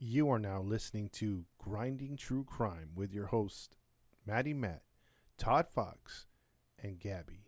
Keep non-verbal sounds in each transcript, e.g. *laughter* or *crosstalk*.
You are now listening to Grinding True Crime with your host, Maddie Matt, Todd Fox, and Gabby.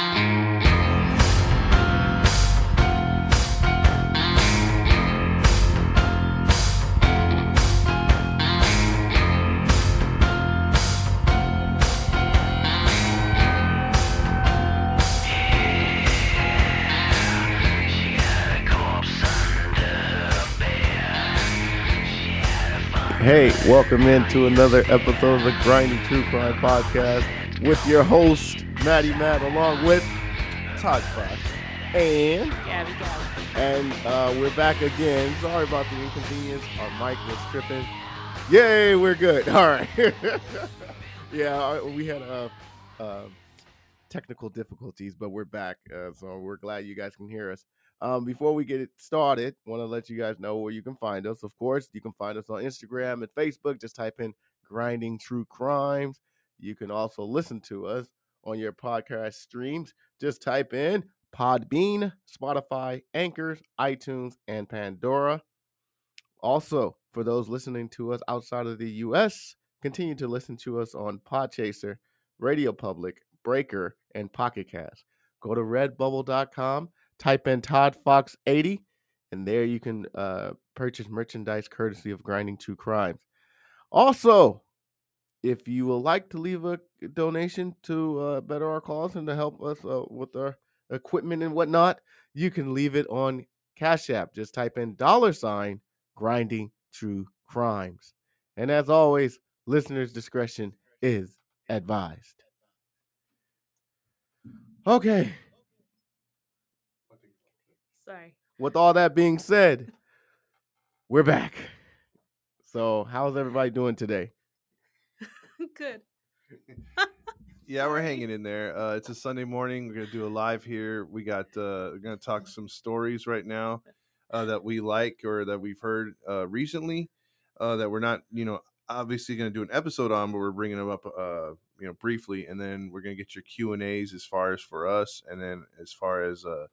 Hey, welcome into another episode of the Grinding True Crime Podcast with your host, Maddie Matt, along with Todd Fox. And Gabby, Gabby. and uh, we're back again. Sorry about the inconvenience. Our mic was tripping. Yay, we're good. *laughs* All right. *laughs* yeah, uh, we had uh, uh, technical difficulties, but we're back. Uh, so we're glad you guys can hear us. Um, before we get it started, want to let you guys know where you can find us. Of course, you can find us on Instagram and Facebook. Just type in Grinding True Crimes. You can also listen to us on your podcast streams. Just type in Podbean, Spotify, Anchors, iTunes, and Pandora. Also, for those listening to us outside of the US, continue to listen to us on Podchaser, Radio Public, Breaker, and Pocket Cast. Go to redbubble.com, type in Todd Fox 80, and there you can uh, purchase merchandise courtesy of Grinding True Crimes. Also, if you would like to leave a donation to uh, better our cause and to help us uh, with our equipment and whatnot, you can leave it on Cash App. Just type in dollar sign grinding true crimes. And as always, listeners' discretion is advised. Okay, Sorry. with all that being said, we're back. So, how's everybody doing today? *laughs* Good. *laughs* Yeah, we're hanging in there. Uh, it's a Sunday morning. We're gonna do a live here. We got uh, we're gonna talk some stories right now uh, that we like or that we've heard uh, recently uh, that we're not, you know, obviously gonna do an episode on, but we're bringing them up, uh, you know, briefly, and then we're gonna get your Q and A's as far as for us, and then as far as uh,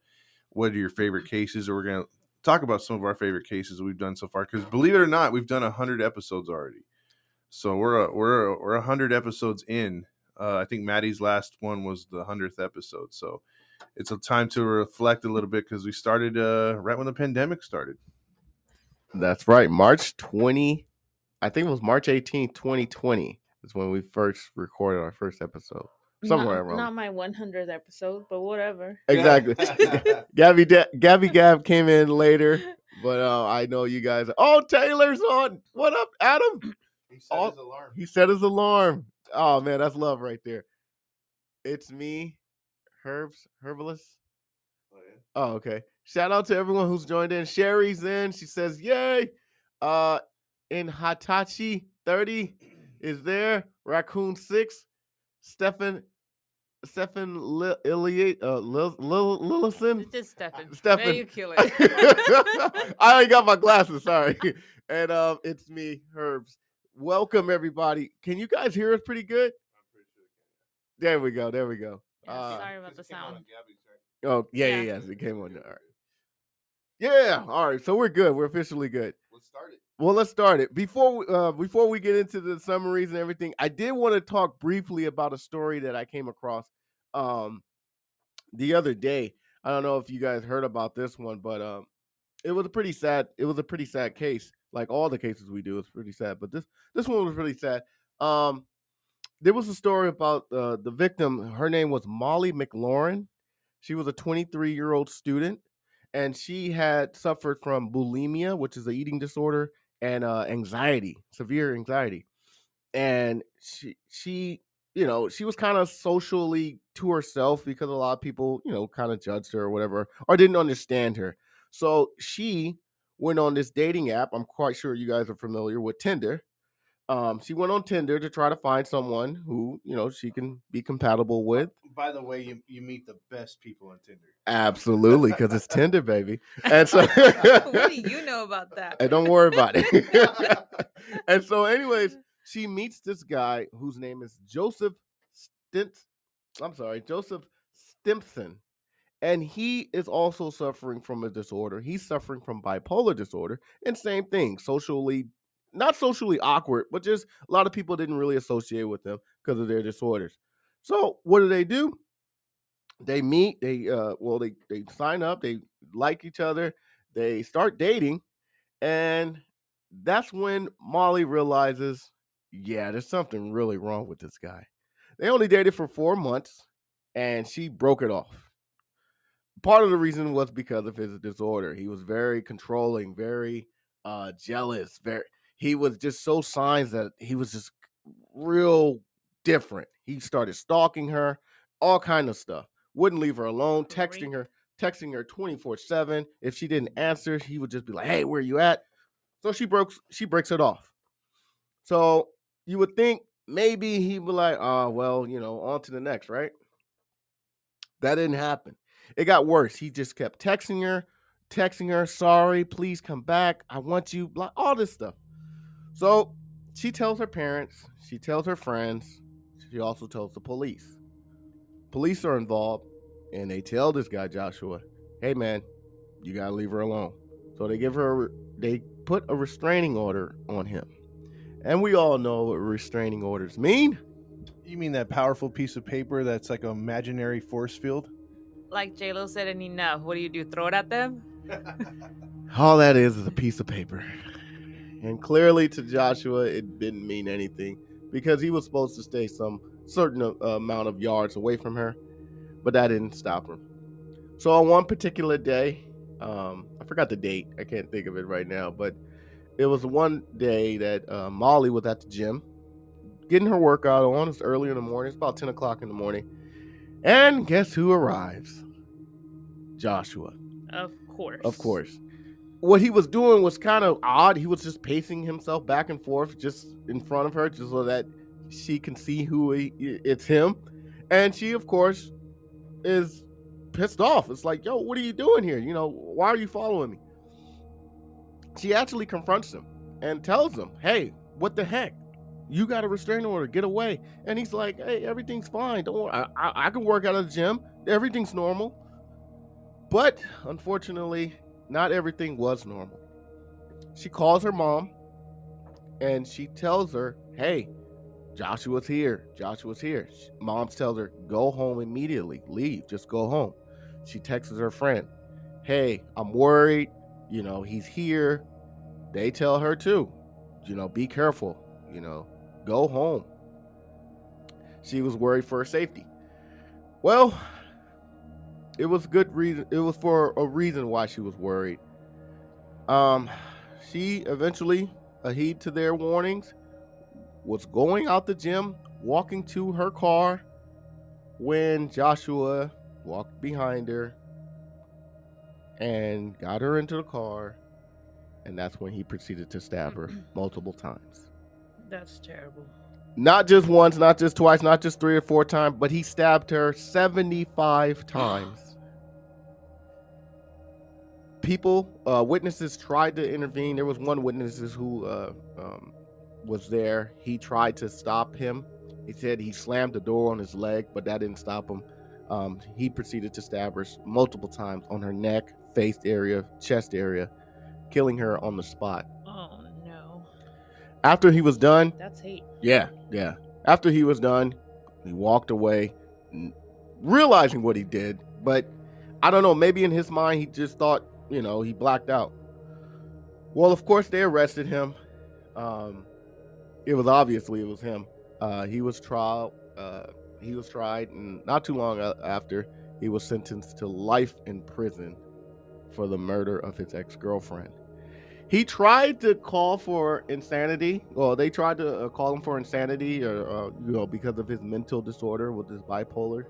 what are your favorite cases, or we're gonna talk about some of our favorite cases we've done so far. Because believe it or not, we've done hundred episodes already. So we're a, we're a, we're hundred episodes in. Uh, I think Maddie's last one was the hundredth episode. So it's a time to reflect a little bit because we started uh, right when the pandemic started. That's right. March 20, I think it was March 18th, 2020 is when we first recorded our first episode. Somewhere not, around. Not my 100th episode, but whatever. Exactly. *laughs* Gabby Da- Gabby Gab came in later, *laughs* but uh, I know you guys. Oh, Taylor's on. What up, Adam? He set his alarm. He set his alarm. Oh man, that's love right there. It's me, Herbs, Herbalist. Oh, okay. Shout out to everyone who's joined in. Sherry's in. She says, Yay. Uh in Hatachi 30 is there. Raccoon 6. Stefan Stefan Li- Iliad uh Lil, Lil, Lillison. It's just Stefan. Stefan. There you kill it. *laughs* I ain't got my glasses, sorry. *laughs* And um it's me, Herbs. Welcome everybody. Can you guys hear us pretty good? There we go. There we go. Yeah, Uh, sorry about the sound. Oh, yeah, yeah, Yeah. yes, it came on. All right. Yeah, all right. So we're good. We're officially good. Let's start it. Well, let's start it. Before uh, before we get into the summaries and everything, I did want to talk briefly about a story that I came across um the other day. I don't know if you guys heard about this one, but um it was a pretty sad it was a pretty sad case. Like all the cases we do it's pretty sad, but this this one was really sad. Um there was a story about uh, the victim. Her name was Molly McLaren. She was a 23 year old student, and she had suffered from bulimia, which is an eating disorder, and uh, anxiety, severe anxiety. And she she you know she was kind of socially to herself because a lot of people you know kind of judged her or whatever or didn't understand her. So she went on this dating app. I'm quite sure you guys are familiar with Tinder. Um, she went on Tinder to try to find someone who you know she can be compatible with. By the way, you, you meet the best people on Tinder. Absolutely, because it's *laughs* Tinder, baby. And so, *laughs* what do *laughs* you know about that? and don't worry about it. and so, anyways, she meets this guy whose name is Joseph Stint. I'm sorry, Joseph Stimpson. And he is also suffering from a disorder. He's suffering from bipolar disorder. And same thing, socially, not socially awkward, but just a lot of people didn't really associate with them because of their disorders. So what do they do? They meet, they uh well, they they sign up, they like each other, they start dating, and that's when Molly realizes, yeah, there's something really wrong with this guy. They only dated for four months, and she broke it off. Part of the reason was because of his disorder. He was very controlling, very uh jealous, very he was just so signs that he was just real different. He started stalking her, all kind of stuff. Wouldn't leave her alone, texting her, texting her 24/7. If she didn't answer, he would just be like, "Hey, where you at?" So she breaks she breaks it off. So you would think maybe he would be like, "Oh, well, you know, on to the next, right?" That didn't happen. It got worse. He just kept texting her, texting her, "Sorry, please come back. I want you." Blah, all this stuff. So she tells her parents, she tells her friends, she also tells the police. Police are involved and they tell this guy Joshua, "Hey man, you got to leave her alone." So they give her they put a restraining order on him. And we all know what restraining orders mean. You mean that powerful piece of paper that's like an imaginary force field? Like J Lo said in Enough, what do you do? Throw it at them? *laughs* All that is is a piece of paper. And clearly to Joshua, it didn't mean anything because he was supposed to stay some certain uh, amount of yards away from her, but that didn't stop him. So on one particular day, um, I forgot the date. I can't think of it right now, but it was one day that uh, Molly was at the gym getting her workout on. It's early in the morning. It's about 10 o'clock in the morning. And guess who arrives? Joshua. Of course. Of course. What he was doing was kind of odd. He was just pacing himself back and forth just in front of her just so that she can see who he, it's him. And she, of course, is pissed off. It's like, yo, what are you doing here? You know, why are you following me? She actually confronts him and tells him, hey, what the heck? You got a restraining order. Get away. And he's like, hey, everything's fine. Don't worry. I, I, I can work out of the gym. Everything's normal. But unfortunately, not everything was normal. She calls her mom and she tells her, hey, Joshua's here. Joshua's here. Mom tells her, go home immediately. Leave. Just go home. She texts her friend, hey, I'm worried. You know, he's here. They tell her too, you know, be careful. You know, go home. She was worried for her safety. Well, it was good reason. It was for a reason why she was worried. Um, she eventually adhered to their warnings, was going out the gym, walking to her car, when Joshua walked behind her and got her into the car, and that's when he proceeded to stab her *clears throat* multiple times. That's terrible. Not just once, not just twice, not just three or four times, but he stabbed her 75 times. People, uh, witnesses tried to intervene. There was one witness who uh, um, was there. He tried to stop him. He said he slammed the door on his leg, but that didn't stop him. Um, he proceeded to stab her multiple times on her neck, face area, chest area, killing her on the spot. Oh no. After he was done, That's hate. yeah, yeah. After he was done, he walked away, realizing what he did. But I don't know, maybe in his mind, he just thought, you know, he blacked out. Well, of course, they arrested him. Um, it was obviously it was him. Uh, he was trial. Uh, he was tried, and not too long after, he was sentenced to life in prison for the murder of his ex girlfriend. He tried to call for insanity. Well, they tried to uh, call him for insanity, or uh, you know, because of his mental disorder with his bipolar.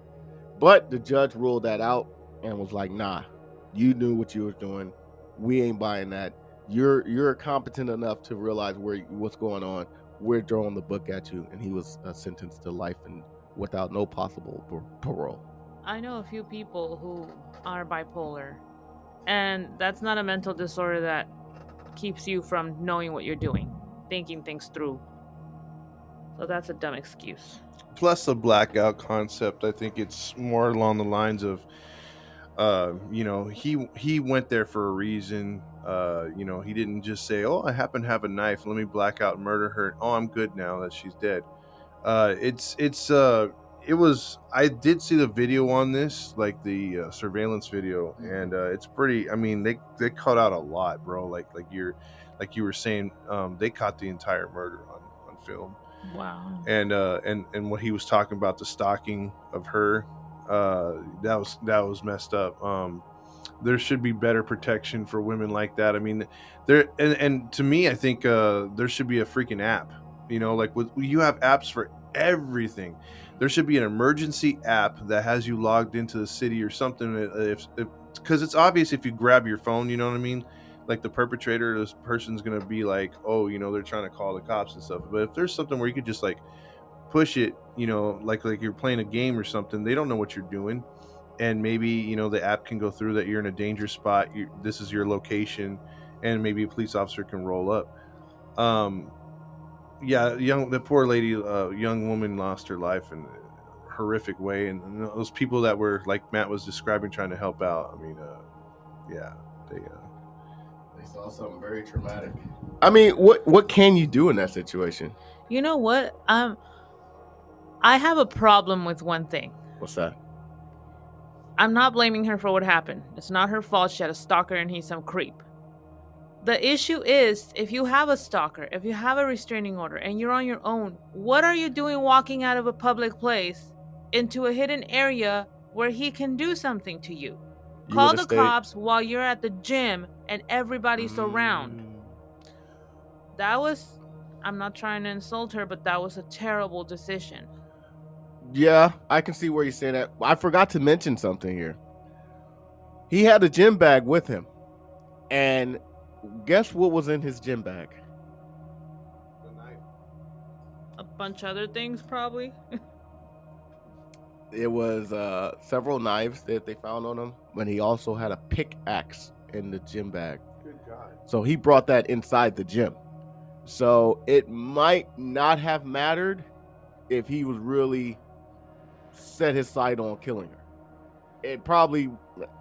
But the judge ruled that out and was like, "Nah, you knew what you were doing. We ain't buying that. You're you're competent enough to realize where what's going on. we're throwing the book at you, and he was uh, sentenced to life and without no possible par- parole. I know a few people who are bipolar, and that's not a mental disorder that keeps you from knowing what you're doing, thinking things through. So that's a dumb excuse. plus the blackout concept i think it's more along the lines of uh you know he he went there for a reason. Uh you know he didn't just say oh i happen to have a knife. Let me black out and murder her. Oh i'm good now that she's dead. Uh it's it's uh it was i did see the video on this like the uh, surveillance video and uh it's pretty i mean they they cut out a lot bro. Like like you're like you were saying um they caught the entire murder on on film. Wow. and uh and and what he was talking about the stalking of her uh that was that was messed up. Um there should be better protection for women like that. I mean there and, and to me i think uh there should be a freaking app you know like with you have apps for everything. There should be an emergency app that has you logged into the city or something uh, if because it's obvious if you grab your phone you know what i mean? Like the perpetrator this person's gonna be like oh you know they're trying to call the cops and stuff. But if there's something where you could just like push it you know like like you're playing a game or something they don't know what you're doing and maybe you know the app can go through that you're in a dangerous spot you, this is your location and maybe a police officer can roll up um yeah young the poor lady uh young woman lost her life in a horrific way and, and those people that were like matt was describing trying to help out i mean uh yeah they uh They saw something very traumatic. I mean, what what can you do in that situation? You know what? Um, I have a problem with one thing. What's that? I'm not blaming her for what happened. It's not her fault. She had a stalker and he's some creep. The issue is if you have a stalker, if you have a restraining order, and you're on your own, what are you doing walking out of a public place into a hidden area where he can do something to you? You Call the stayed- cops while you're at the gym and everybody's around. Mm. That was, I'm not trying to insult her, but that was a terrible decision. Yeah, I can see where you're saying that. I forgot to mention something here. He had a gym bag with him. And guess what was in his gym bag? A bunch of other things, probably. *laughs* It was uh, several knives that they found on him, but he also had a pickaxe in the gym bag. good god So he brought that inside the gym. So it might not have mattered if he was really set his sight on killing her. It probably,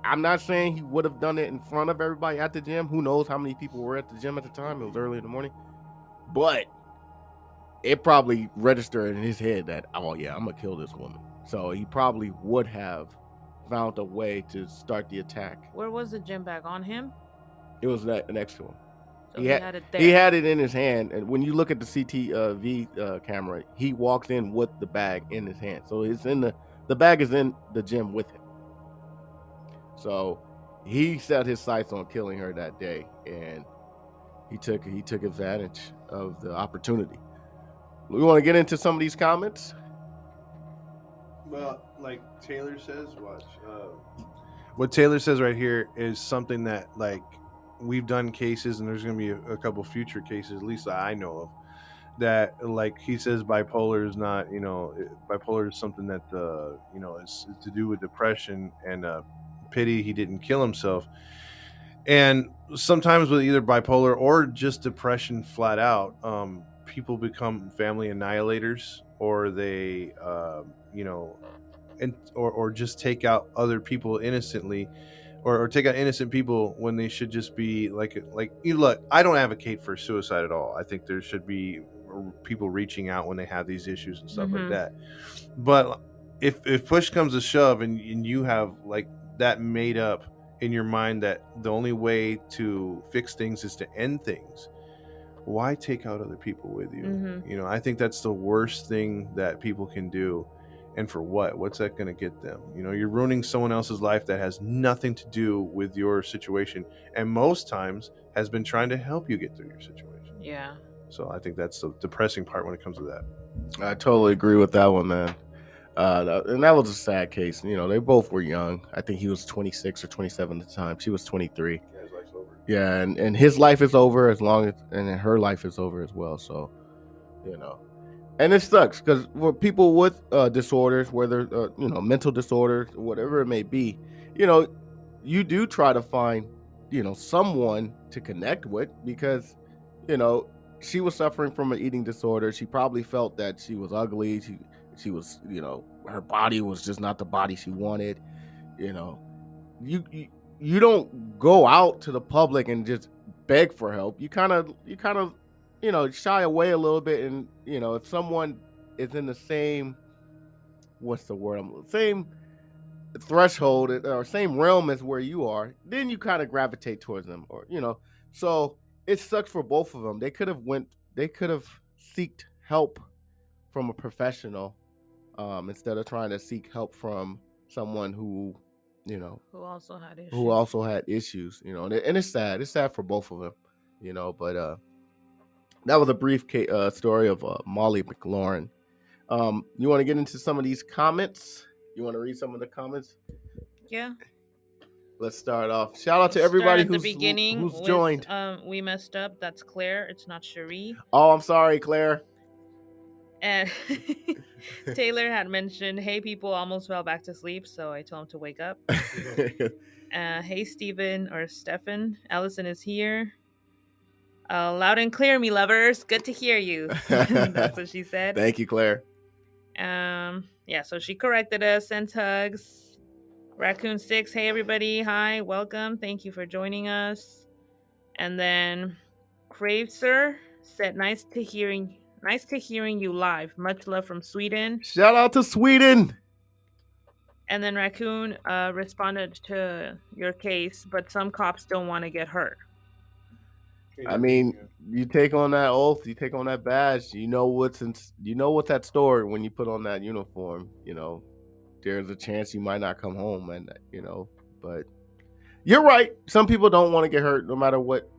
I'm not saying he would have done it in front of everybody at the gym. Who knows how many people were at the gym at the time? It was early in the morning. But it probably registered in his head that, oh, yeah, I'm going to kill this woman. So he probably would have found a way to start the attack. Where was the gym bag on him? It was ne- next to him. So He he, had- had it there. He had it in his hand, and when you look at the CTV uh, camera, he walks in with the bag in his hand. So it's in the the bag is in the gym with him. So he set his sights on killing her that day, and he took he took advantage of the opportunity. We want to get into some of these comments. Well, like Taylor says, watch. Uh, what Taylor says right here is something that, like, we've done cases, and there's going to be a, a couple future cases, at least I know of, that, like, he says bipolar is not, you know, bipolar is something that, uh, you know, is, is to do with depression and uh, pity he didn't kill himself. And sometimes with either bipolar or just depression flat out, um, people become family annihilators or they, um, you know, and or, or just take out other people innocently or, or take out innocent people when they should just be like like you look i don't advocate for suicide at all i think there should be people reaching out when they have these issues and stuff Mhm. like that but if if push comes to shove and, and you have like that made up in your mind that the only way to fix things is to end things why take out other people with you Mhm. you know i think that's the worst thing that people can do and for what what's that going to get them you know you're ruining someone else's life that has nothing to do with your situation and most times has been trying to help you get through your situation yeah. so i think that's the depressing part when it comes to that I totally agree with that one, man. Uh, and that was a sad case. You know, they both were young. I think he was 26 or 27 at the time. She was 23. Yeah, and, and his life is over as long as and her life is over as well. So you know. And it sucks because for people with uh, disorders, whether uh, you know mental disorders, whatever it may be, you know, you do try to find you know someone to connect with because you know she was suffering from an eating disorder. She probably felt that she was ugly. She she was you know her body was just not the body she wanted. You know, you you, you don't go out to the public and just beg for help. You kind of you kind of you know shy away a little bit and you know if someone is in the same what's the word I'm same threshold or same realm as where you are, then you kind of gravitate towards them or you know. So it sucks for both of them. They could have went they could have seeked help from a professional um, instead of trying to seek help from someone who you know Who also had issues. who also had issues, you know, and, it, and it's sad. It's sad for both of them, you know. But uh, that was a brief uh, story of uh, Molly McLaren. Um, you want to get into some of these comments? You want to read some of the comments? Yeah. Let's start off. Shout out to everybody who's beginning. who's with, joined. Um, we messed up. That's Claire. It's not Cherie. Oh, I'm sorry, Claire. And *laughs* Taylor had mentioned, "Hey, people, almost fell back to sleep, so I told him to wake up." *laughs* Uh, hey, Stephen or Stefan, Allison is here. Uh, loud and clear, me lovers. Good to hear you. *laughs* *laughs* That's what she said. Thank you, Claire. Um, yeah, so she corrected us, sent hugs. Raccoon Six, hey everybody, hi, welcome, thank you for joining us. And then Crave Sir said, "Nice to hearing, nice to hearing you live. Much love from Sweden." Shout out to Sweden. And then Raccoon uh, responded to your case, but some cops don't want to get hurt. I mean, you take on that oath, you take on that badge. You know what's in, you know what's at store when you put on that uniform. You know, there's a chance you might not come home, and you know, but you're right. Some people don't want to get hurt, no matter what,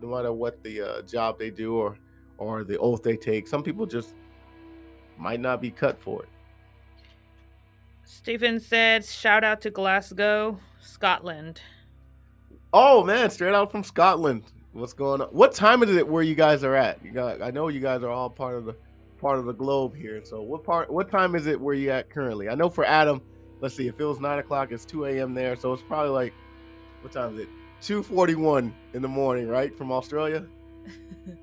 no matter what the uh, job they do or or the oath they take. Some people just might not be cut for it. Stephen said, "Shout out to Glasgow, Scotland." Oh man, straight out from Scotland. What's going on? What time is it where you guys are at? You got I know you guys are all part of the part of the globe here. So what part what time is it where you at currently? I know for Adam, let's see, if it was nine o'clock, it's two AM there. So it's probably like what time is it? Two forty one in the morning, right? From Australia? *laughs*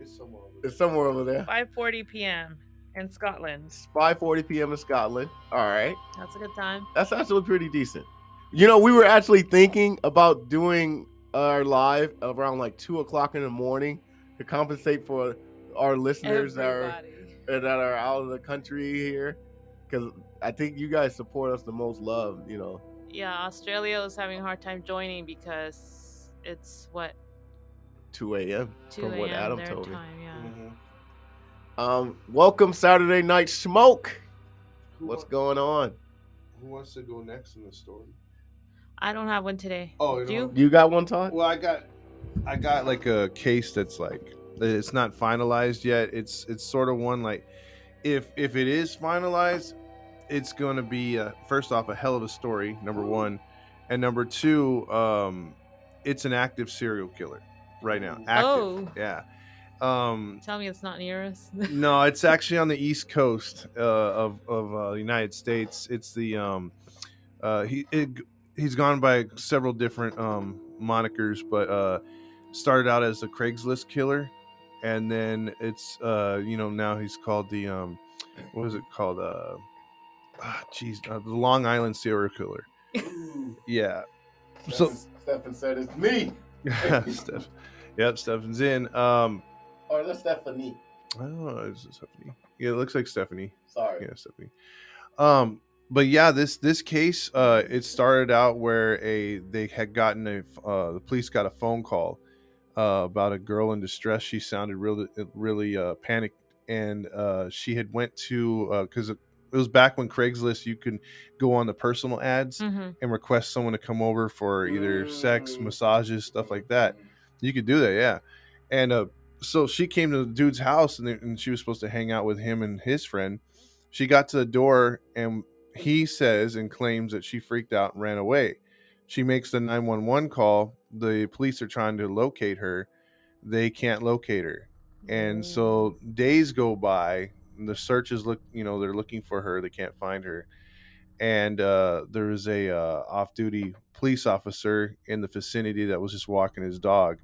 It's somewhere over It's somewhere over there. 5:40 p.m. in Scotland. It's five forty PM in Scotland. All right. That's a good time. That's actually pretty decent. You know, we were actually thinking about doing our live around like two o'clock in the morning to compensate for our listeners that are that are out of the country here, because I think you guys support us the most. Love, you know. Yeah, Australia is having a hard time joining because it's what 2 a.m. from what Adam their told me. Yeah. Mm-hmm. Um, welcome Saturday night smoke. Who, What's wa- going on? who wants to go next in the story? I don't have one today. Oh, you Do you? You got one, Todd? Well, I got, I got like a case that's like it's not finalized yet. It's it's sort of one like, if if it is finalized, it's going to be uh, first off a hell of a story. Number one, and number two, um, it's an active serial killer right now. Active, Oh. yeah. Um, Tell me it's not near us. *laughs* no, it's actually on the east coast uh, of of uh, the United States. It's the um, uh, he it, he's gone by several different um, monikers, but uh, started out as the Craigslist killer, and then it's uh, you know now he's called the um, what is it called? Uh, ah, jeez, uh, the Long Island serial killer. *laughs* Yeah. So Stefan said it's me. Yeah, *laughs* Steph, yep, Stephen's in. Um, Or that's Stephanie. I don't know. Is it Stephanie? Yeah, it looks like Stephanie. Sorry. Yeah, Stephanie. Um, but yeah, this this case, uh, it started out where a they had gotten a uh, the police got a phone call uh, about a girl in distress. She sounded really really uh, panicked, and uh, she had went to because it was back when Craigslist you can go on the personal ads hmm and request someone to come over for either sex, massages, stuff like that. You could do that, yeah. And uh, so she came to the dude's house, and, they- and she was supposed to hang out with him and his friend. She got to the door, and he says and claims that she freaked out and ran away. She makes the nine one one call. The police are trying to locate her. They can't locate her. and so days go by the searches look you know they're looking for her they can't find her and uh, there was a uh, off-duty police officer in the vicinity that was just walking his dog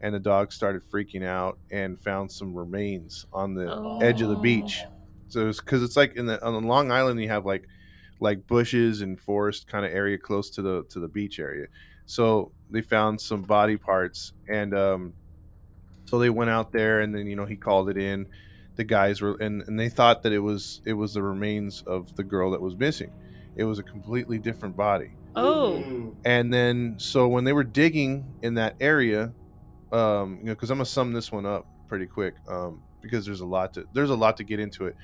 and the dog started freaking out and found some remains on the edge of the beach so it's because it's like in the on the long island you have like like bushes and forest kind of area close to the to the beach area. So they found some body parts and um so they went out there and then you know he called it in. The guys were and, and they thought that it was it was the remains of the girl that was missing. It was a completely different body. Oh. and then so when they were digging in that area um you know because i'm gonna sum this one up pretty quick um because there's a lot to there's a lot to get into it.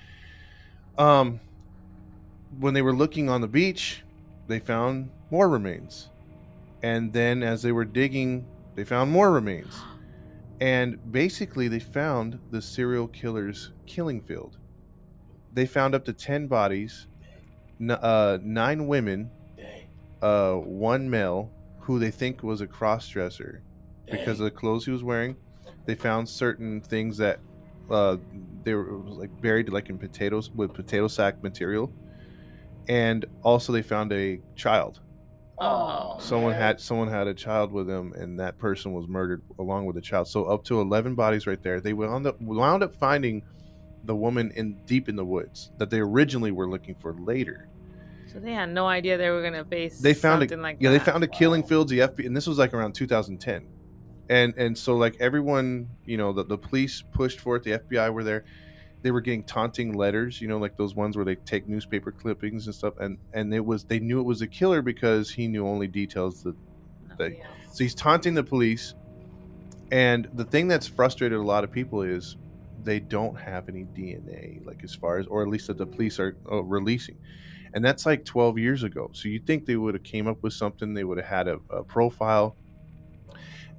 Um when they were looking on the beach they found more remains. And then as they were digging they found more remains. And basically they found the serial killer's killing field. They found up to 10 bodies n- uh, nine women uh, one male who they think was a cross dresser because of the clothes he was wearing. They found certain things that uh, they were like buried like in potatoes with potato sack material, and also they found a child. Oh. Someone had someone had a child with them, and that person was murdered along with the child. So up to eleven bodies right there. They wound up wound up finding the woman in deep in the woods that they originally were looking for later. So they had no idea they were gonna face they found something a, like yeah that. they found a killing fields the FBI and this was like around 2010 and and so like everyone you know the, the police pushed for it the FBI were there they were getting taunting letters you know like those ones where they take newspaper clippings and stuff and and it was they knew it was a killer because he knew only details that they- so he's taunting the police and the thing that's frustrated a lot of people is they don't have any DNA like as far as or at least that the police are uh, releasing and that's like 12 years ago so you think they would have came up with something they would have had a, a profile.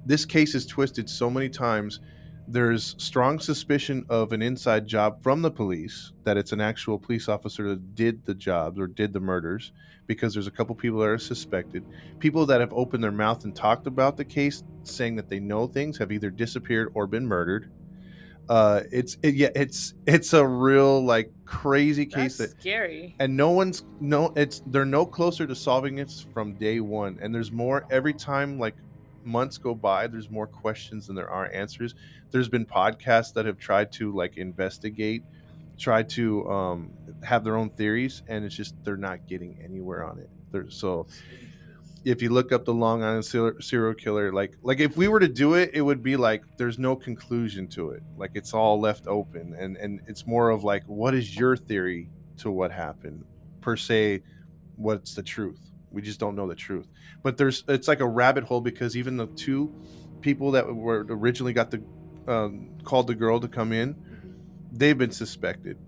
This case is twisted so many times there's strong suspicion of an inside job from the police that it's an actual police officer that did the jobs or did the murders because there's a couple people that are suspected. People that have opened their mouth and talked about the case saying that they know things have either disappeared or been murdered. Uh it's it, yeah it's it's a real like crazy case That's that scary. and no one's no it's they're no closer to solving it from day one. And there's more every time like months go by there's more questions than there are answers. There's been podcasts that have tried to like investigate try to um have their own theories and it's just they're not getting anywhere on it. They're so if you look up the long island serial killer like like if we were to do it it would be like there's no conclusion to it. Like it's all left open and and it's more of like what is your theory to what happened? Per se what's the truth we just don't know the truth. But there's it's like a rabbit hole because even the two people that were originally got the um, called the girl to come in they've been suspected.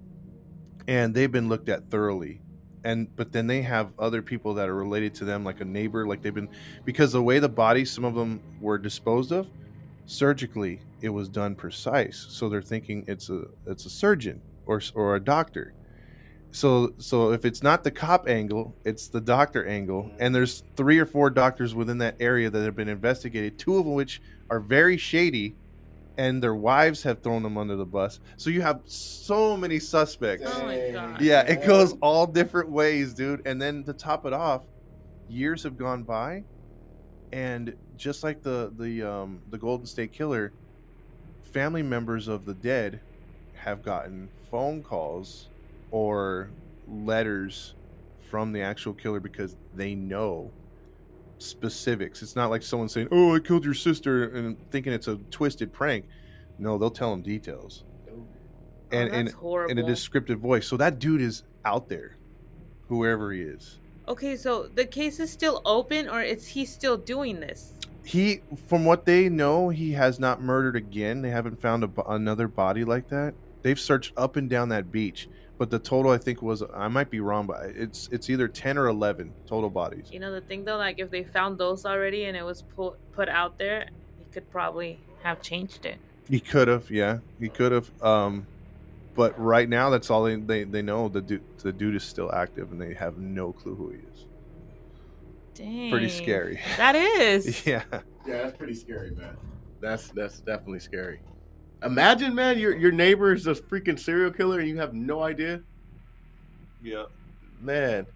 And they've been looked at thoroughly. And but then they have other people that are related to them like a neighbor like they've been because the way the bodies some of them were disposed of surgically it was done precise. So they're thinking it's a it's a surgeon or or a doctor so so if it's not the cop angle it's the doctor angle and there's three or four doctors within that area that have been investigated two of which are very shady and their wives have thrown them under the bus so you have so many suspects Oh my god. yeah, it goes all different ways, dude. And then to top it off, years have gone by, and just like the the um, the Golden State Killer, family members of the dead have gotten phone calls or letters from the actual killer because they know specifics. It's not like someone saying, "Oh, I killed your sister," and thinking it's a twisted prank. No, they'll tell them details. And oh, and horrible. in a descriptive voice. So that dude is out there, whoever he is. okay, so the case is still open, or is he still doing this? He, from what they know, he has not murdered again. They haven't found a, another body like that. They've searched up and down that beach, but the total I think was I might be wrong, but it's it's either ten or eleven total bodies. You know the thing though, like if they found those already and it was put put out there, he could probably have changed it. He could have, yeah, he could have. Um, but right now, that's all they they, they know. The dude the dude is still active, and they have no clue who he is. Dang. Pretty scary. That is. *laughs* Yeah. Yeah, that's pretty scary, man. That's that's definitely scary. Imagine, man, your your neighbor is a freaking serial killer and you have no idea. Yeah. Man,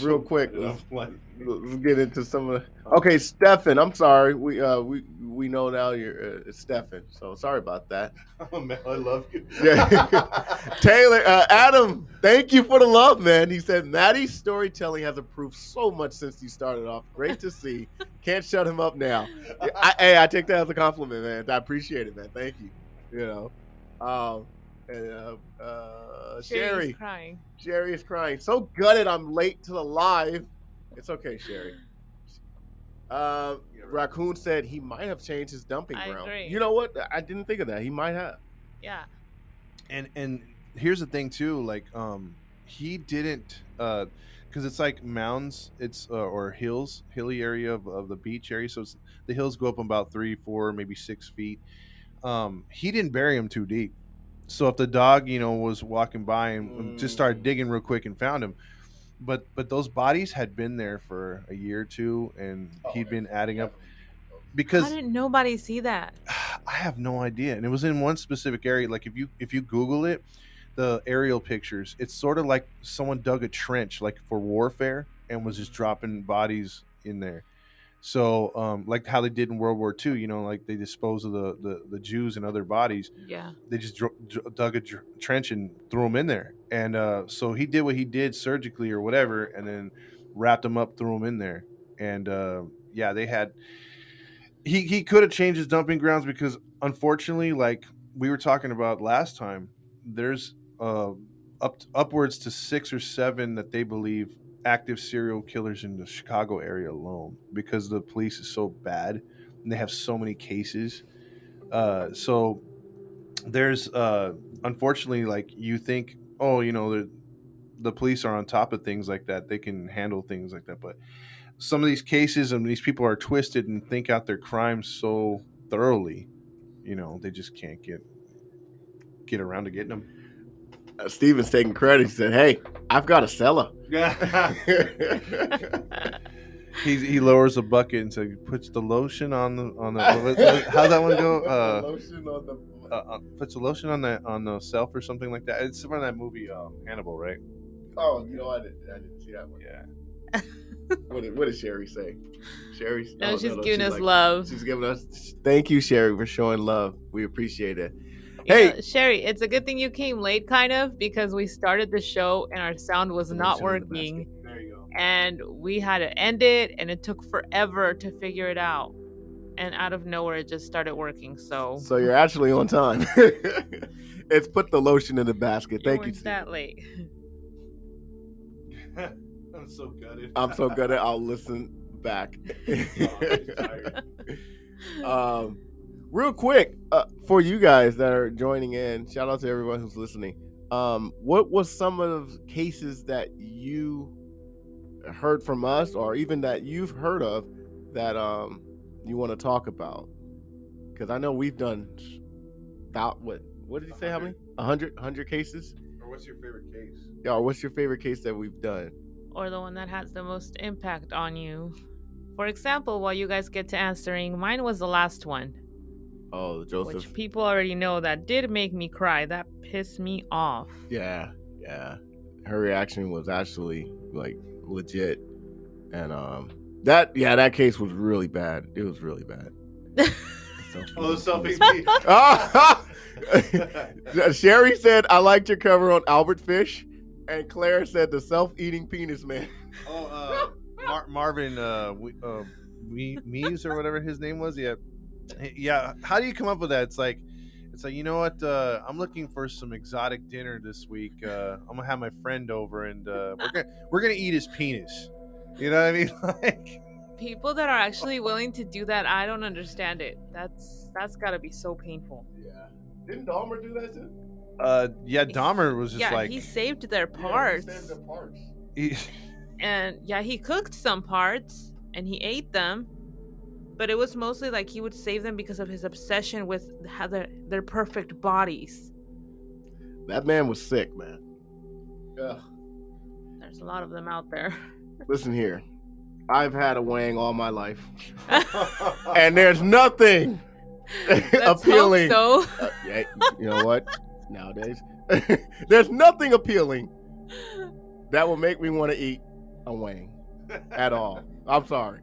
real quick, *laughs* like- let's get into some of the. Okay, Stefan, I'm sorry. We uh we we know now you're uh, it's Stefan, so sorry about that. *laughs* Oh, man, I love you. *laughs* Yeah. *laughs* Taylor, uh, Adam, thank you for the love, man. He said Maddie's storytelling has improved so much since you started off. Great to see. Can't shut him up now. I, hey, I take that as a compliment, man. I appreciate it, man. Thank you. You know, um, and uh, uh, Sherry's Sherry, crying. Sherry is crying. So gutted. I'm late to the live. It's okay, Sherry. *sighs* Uh, Raccoon said he might have changed his dumping I ground. agree. You know what? I didn't think of that. He might have. Yeah. and and here's the thing too like um he didn't uh because it's like mounds it's uh, or hills hilly area of, of the beach area so it's, the hills go up about three four maybe six feet um he didn't bury him too deep so if the dog you know was walking by and and just started digging real quick and found him but but those bodies had been there for a year or two and he'd been adding up because How did nobody see that? *sighs* I have no idea. And it was in one specific area. Like if you if you Google it, the aerial pictures, it's sort of like someone dug a trench like for warfare and was just dropping bodies in there. So um, like how they did in World War II, you know, like they disposed of the the, the Jews and other bodies. Yeah. They just dr- dr- dug a dr- trench and threw them in there. And uh, so he did what he did surgically or whatever, and then wrapped them up, threw them in there. And uh, yeah, they had he he could have changed his dumping grounds because unfortunately, like we were talking about last time, there's uh up upwards to six or seven that they believe active serial killers in the Chicago area alone because the police is so bad and they have so many cases. Uh, so there's uh unfortunately like you think oh you know the the police are on top of things like that. They can handle things like that. But some of these cases and these people are twisted and think out their crimes so thoroughly you know they just can't get get around to getting them Uh, Steven's taking credit. He said, "Hey, I've got a cellar." *laughs* *laughs* he, he lowers a bucket and so puts the lotion on the on the what- what- how's that one go *laughs* uh, Lotion on the- uh, uh puts the lotion on the on the self or something like that it's from that movie um, hannibal right oh, you know, I didn't, I didn't see that one. yeah What did, what did Sherry say? Sherry? No, oh, she's giving us like- love. She's giving us. Thank you, Sherry, for showing love. We appreciate it. Hey. know, Sherry, it's a good thing you came late, kind of, because we started the show and our sound was not in the working. there you go And we had to end it, and it took forever to figure it out. And out of nowhere, it just started working. So, So you're actually on time. *laughs* it's put the lotion in the basket. you Thank you. that late. *laughs* i'm so gutted I'm so at. *laughs* I'll listen back. um, real quick, uh, for you guys that are joining in, shout out to everyone who's listening. Um, what was some of the cases that you heard from us, or even that you've heard of, that um you want to talk about? Because I know we've done about what? What did you say? How many? A hundred, hundred cases. or what's your favorite case Yeah. Or what's your favorite case that we've done? or the one that has the most impact on you. For example, while you guys get to answering, mine was the last one, Oh, Joseph. which people already know that did make me cry. That pissed me off. Yeah, yeah. Her reaction was actually like legit, and um, that yeah, that case was really bad. It was really bad. oh the selfie! Sherry said, "I liked your cover on Albert Fish," and Claire said, "The self-eating penis man." Oh, uh, Mar- Marvin, uh, we, uh, we, Mees or whatever his name was. Yeah, yeah. How do you come up with that? It's like, it's like you know what? Uh, I'm looking for some exotic dinner this week. Uh, I'm gonna have my friend over, and uh, we're gonna we're gonna eat his penis. You know what I mean? *laughs* Like, People that are actually willing to do that, I don't understand it. That's that's got to be so painful. Yeah, didn't Dahmer do that too? uh, yeah, Dahmer was just yeah, like, he saved their parts. parts. he- and yeah, he cooked some parts and he ate them, but it was mostly like he would save them because of his obsession with how their their perfect bodies. That man was sick, man. Yeah. There's a lot of them out there. *laughs* Listen here, I've had a wang all my life. *laughs* and there's nothing Let's appealing. Hope Uh, yeah, you know what? Nowadays, *laughs* there's nothing appealing that will make me want to eat a wing at all. I'm sorry.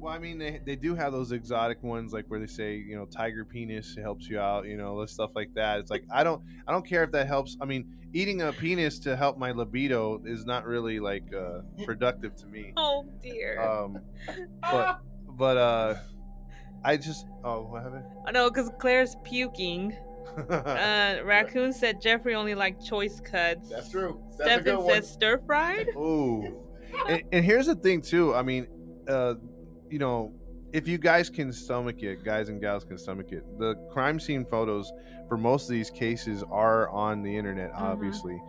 Well, I mean, they, they do have those exotic ones, like where they say, you know, tiger penis helps you out, you know, stuff like that. It's like I don't, I don't care if that helps. I mean, eating a penis to help my libido is not really like uh, *laughs* productive to me. Oh dear. Um, *laughs* but, but uh, I just, oh, what happened? I know, because Claire's puking. *laughs* Uh, Raccoon said Jeffrey only liked choice cuts. That's true. That's a good one. said stir fried. Ooh. and, and here's the thing too. I mean, uh, you know, if you guys can stomach it, guys and gals can stomach it. The crime scene photos for most of these cases are on the internet, Mhm. obviously.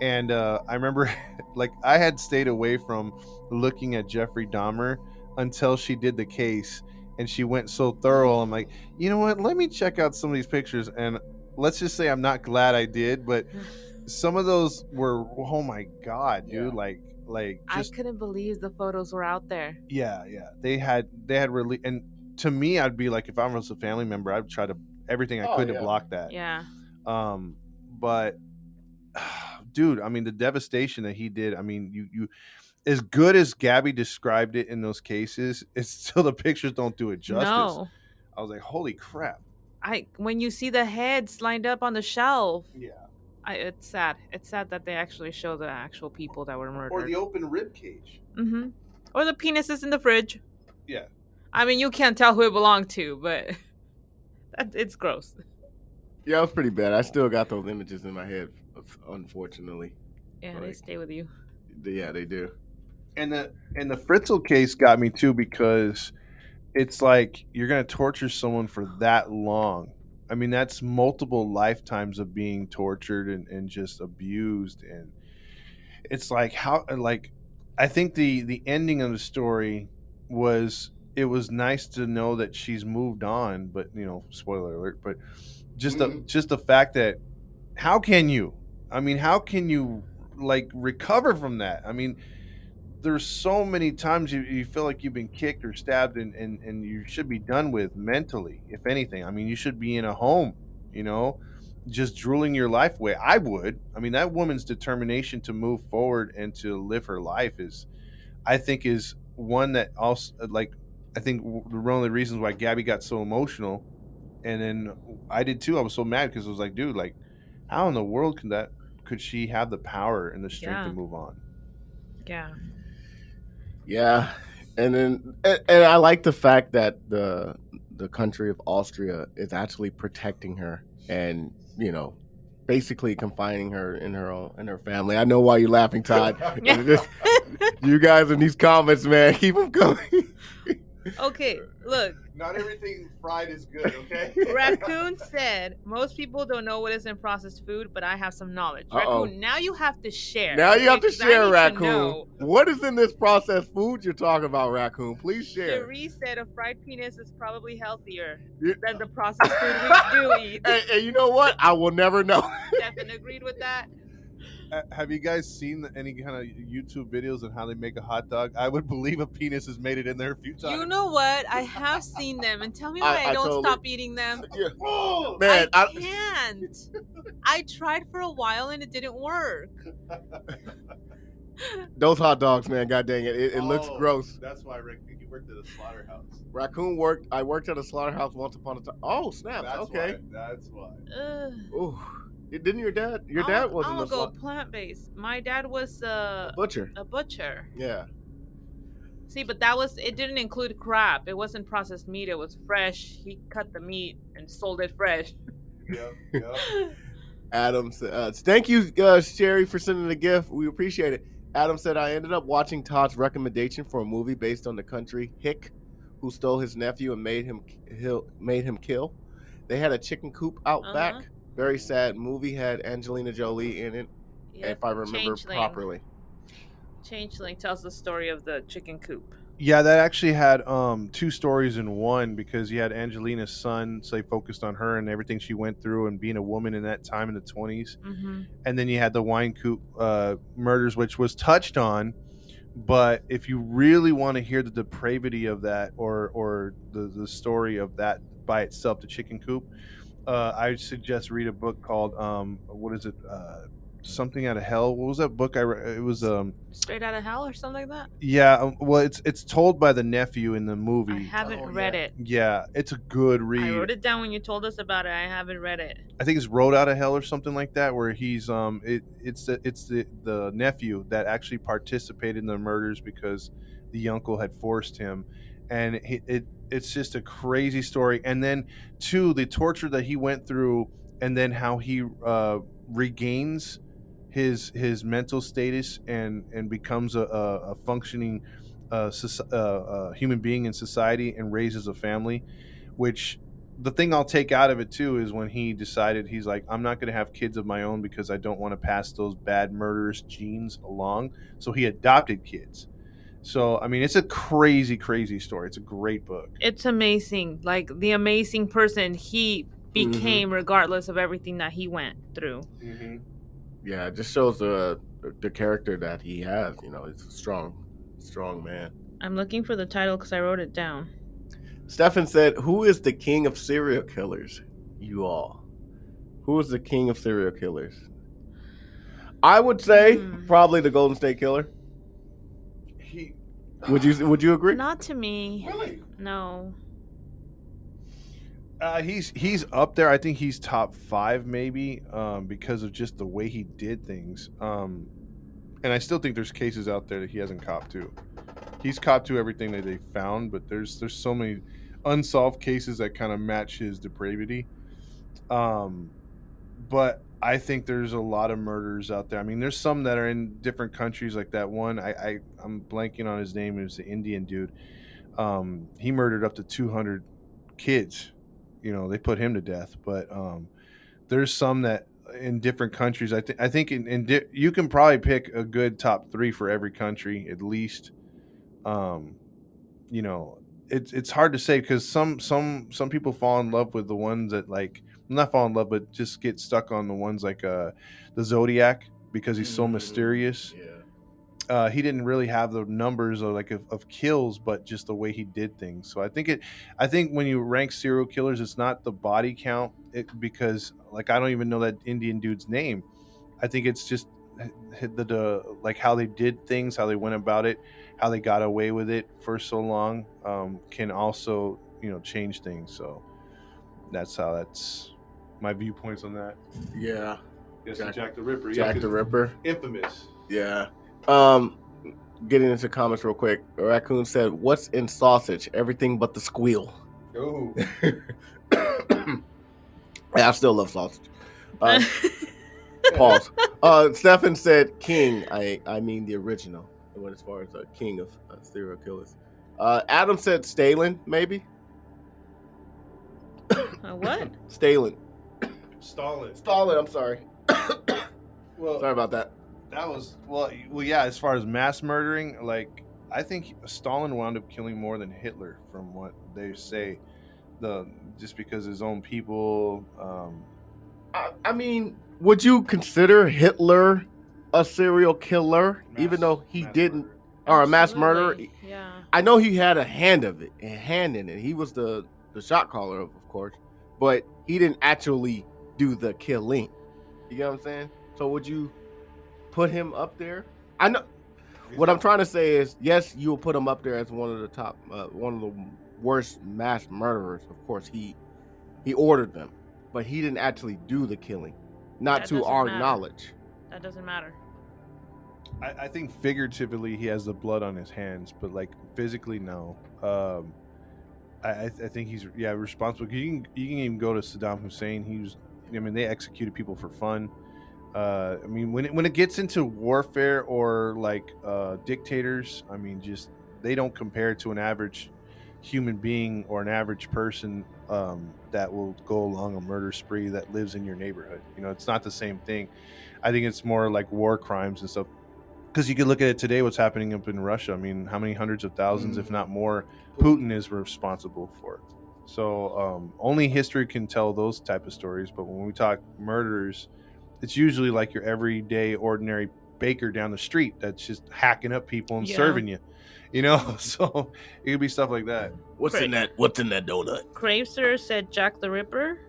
And uh, I remember, *laughs* like, I had stayed away from looking at Jeffrey Dahmer until she did the case, and she went so thorough. I'm like, you know what? Let me check out some of these pictures, and let's just say I'm not glad I did, but some of those were, oh my god, dude! Yeah. Like, like I couldn't believe the photos were out there. yeah, yeah. They had they had really and to me, I'd be like, if I was a family member, I'd try to everything I Oh, could yeah. to block that. Yeah. Um, but *sighs* dude, I mean, the devastation that he did. I mean, you you as good as Gabby described it in those cases, *laughs* it's still the pictures don't do it justice. No. I was like, holy crap. I when you see the heads lined up on the shelf, Yeah. I, it's sad. It's sad that they actually show the actual people that were murdered. Or the open rib cage. mm-hmm. Or the penises in the fridge. Yeah. I mean, you can't tell who it belonged to, but *laughs* that, it's gross. Yeah, it was pretty bad. I still got those images in my head, unfortunately. Yeah, they stay with you. Yeah, they do. And the and the Fritzl case got me too because it's like you're gonna torture someone for that long. I mean, that's multiple lifetimes of being tortured and, and just abused, and it's like how like I think the the ending of the story was it was nice to know that she's moved on, but you know, spoiler alert, but just the Mhm. just the fact that how can you? I mean, how can you like recover from that? I mean, there's so many times you, you feel like you've been kicked or stabbed and, and, and you should be done with mentally, if anything. I mean, you should be in a home, you know, just drooling your life away. I would. I mean, that woman's determination to move forward and to live her life is, I think, is one that also, like, I think one of the reasons why Gabby got so emotional. And then I did too. I was so mad because I was like, dude, like, how in the world can that, could she have the power and the strength to move on? Yeah. Yeah, and then and, and I like the fact that the the country of Austria is actually protecting her and you know basically confining her in her own in her family. I know why you're laughing, Todd. *laughs* *laughs* you guys in these comments, man, keep them coming. *laughs* okay, look. Not everything fried is good, okay? *laughs* Raccoon said most people don't know what is in processed food, but I have some knowledge. Uh-oh. Raccoon, now you have to share. now you have to share, Raccoon. know. what is in this processed food you're talking about, Raccoon? Please share. Cherie said a fried penis is probably healthier You- than the processed food we do *laughs* eat. Hey, hey, you know what? I will never know. Stefan agreed with that. Uh, have you guys seen any kind of YouTube videos on how they make a hot dog? I would *laughs* believe a penis has made it in there a few times. You know what? I have seen them, and tell me why I, I don't totally- stop eating them. *laughs* Yeah. Oh, Man, I I, can't. I tried for a while and it didn't work. *laughs* those hot dogs, man, god dang it. It, it looks Oh, gross. That's why Rick you worked at a slaughterhouse. Raccoon worked. I worked at a slaughterhouse once upon a time. Oh, snaps. That's okay. Why, that's why. Ugh. Ooh, didn't your dad? Your I'm- dad wasn't I'm a gonna go sla- plant based. My dad was a butcher. a butcher. Yeah. See, but that was it. Didn't include crap. It wasn't processed meat. It was fresh. He cut the meat and sold it fresh. Yep, *laughs* yep. Adam uh, "Thank you, uh, Sherry, for sending the gift. We appreciate it." Adam said, "I ended up watching Todd's recommendation for a movie based on the country Hick, who stole his nephew and made him kill, made him kill. They had a chicken coop out Uh-huh. back. Very sad movie. Had Angelina Jolie in it, Yep. if I remember Changeling. properly. Changeling tells the story of the chicken coop. Yeah, that actually had um two stories in one because you had Angelina's son, so they focused on her and everything she went through and being a woman in that time in the twenties. Mm-hmm. and then you had the wine coop uh, murders, which was touched on, But if you really want to hear the depravity of that, or or the the story of that by itself, the chicken coop, uh, I suggest read a book called um, what is it? Uh, something out of hell. What was that book? I re- it was um Straight out of hell or something like that. yeah. um, Well, it's it's told by the nephew in the movie. I haven't Oh, read yeah. it. yeah, it's a good read. I wrote it down when you told us about it. I haven't read it. I think it's Road Out of Hell or something like that, where he's um it it's the it's the the nephew that actually participated in the murders because the uncle had forced him, and it, it it's just a crazy story. And then two, the torture that he went through, and then how he uh, regains his his mental status and and becomes a, a, a functioning uh, soci- uh, uh, human being in society and raises a family, which the thing I'll take out of it too is when he decided he's like, I'm not going to have kids of my own because I don't want to pass those bad murderous genes along. So he adopted kids. So I mean, it's a crazy, crazy story. It's a great book. It's amazing. Like the amazing person he became, regardless of everything that he went through. Yeah, it just shows the the character that he has. You know, he's a strong, strong man. I'm looking for the title because I wrote it down. Stefan said, "Who is the king of serial killers? You all. Who is the king of serial killers? I would say Hmm. probably the Golden State Killer. He Would you Would you agree? Not to me. really. No. Uh, he's he's up there. I think he's top five, maybe, um, because of just the way he did things. Um, and I still think there's cases out there that he hasn't copped to. He's copped to everything that they found, but there's there's so many unsolved cases that kind of match his depravity. Um, but I think there's a lot of murders out there. I mean, there's some that are in different countries, like that one. I, I I'm blanking on his name. It was the Indian dude. Um, he murdered up to 200 kids you know they put him to death but um there's some that in different countries i think i think in, in di- you can probably pick a good top three for every country at least um you know it's it's hard to say because some some some people fall in love with the ones that like not fall in love but just get stuck on the ones like uh the zodiac because he's so Mm, mysterious Yeah. uh, he didn't really have the numbers of like of, of kills, but just the way he did things. So I think it, I think when you rank serial killers, it's not the body count, it, because like I don't even know that Indian dude's name. I think it's just the, the like how they did things, how they went about it, how they got away with it for so long, um, can also you know change things. So that's how that's my viewpoints on that. Yeah. Yes, Jack- Jack the Ripper. Jack the Ripper. infamous. Yeah. Um, getting into comments real quick. Raccoon said, "What's in sausage? Everything but the squeal." Oh. *coughs* yeah, I still love sausage. Uh, *laughs* pause. Uh, Stefan said, "King." I I mean the original. It went as far as a king of uh, serial killers. Uh, Adam said Stalin, maybe Uh, what? *coughs* Stalin. Stalin. Stalin. I'm sorry. *coughs* Well, Sorry about that. that was well, well, yeah. As far as mass murdering, like I think Stalin wound up killing more than Hitler, from what they say. The just because his own people. Um, I, I mean, would you consider Hitler a serial killer, even though he didn't, murderer. or a mass murderer? Yeah. I know he had a hand of it, a hand in it. He was the the shot caller, of course, but he didn't actually do the killing. You get what I'm saying? So would you put him up there? I know what I'm trying to say is yes, you will put him up there as one of the top, uh, one of the worst mass murderers. Of course, he he ordered them, but he didn't actually do the killing, not That to our matter. knowledge. That doesn't matter. I, I think figuratively he has the blood on his hands, but like physically, no. Um, I, I, I think he's yeah responsible. You can you can even go to Saddam Hussein. He was, I mean, they executed people for fun. Uh, I mean, when it, when it gets into warfare or like uh, dictators, I mean, just they don't compare to an average human being or an average person um, that will go along a murder spree that lives in your neighborhood. You know, it's not the same thing. I think it's more like war crimes and stuff because you could look at it today what's happening up in russia i mean how many hundreds of thousands if not more putin is responsible for it so um, only history can tell those type of stories but when we talk murders it's usually like your everyday ordinary baker down the street that's just hacking up people and Yeah. serving you. You know, *laughs* so it could be stuff like that. What's in that? What's in that donut? Craveser said Jack the Ripper.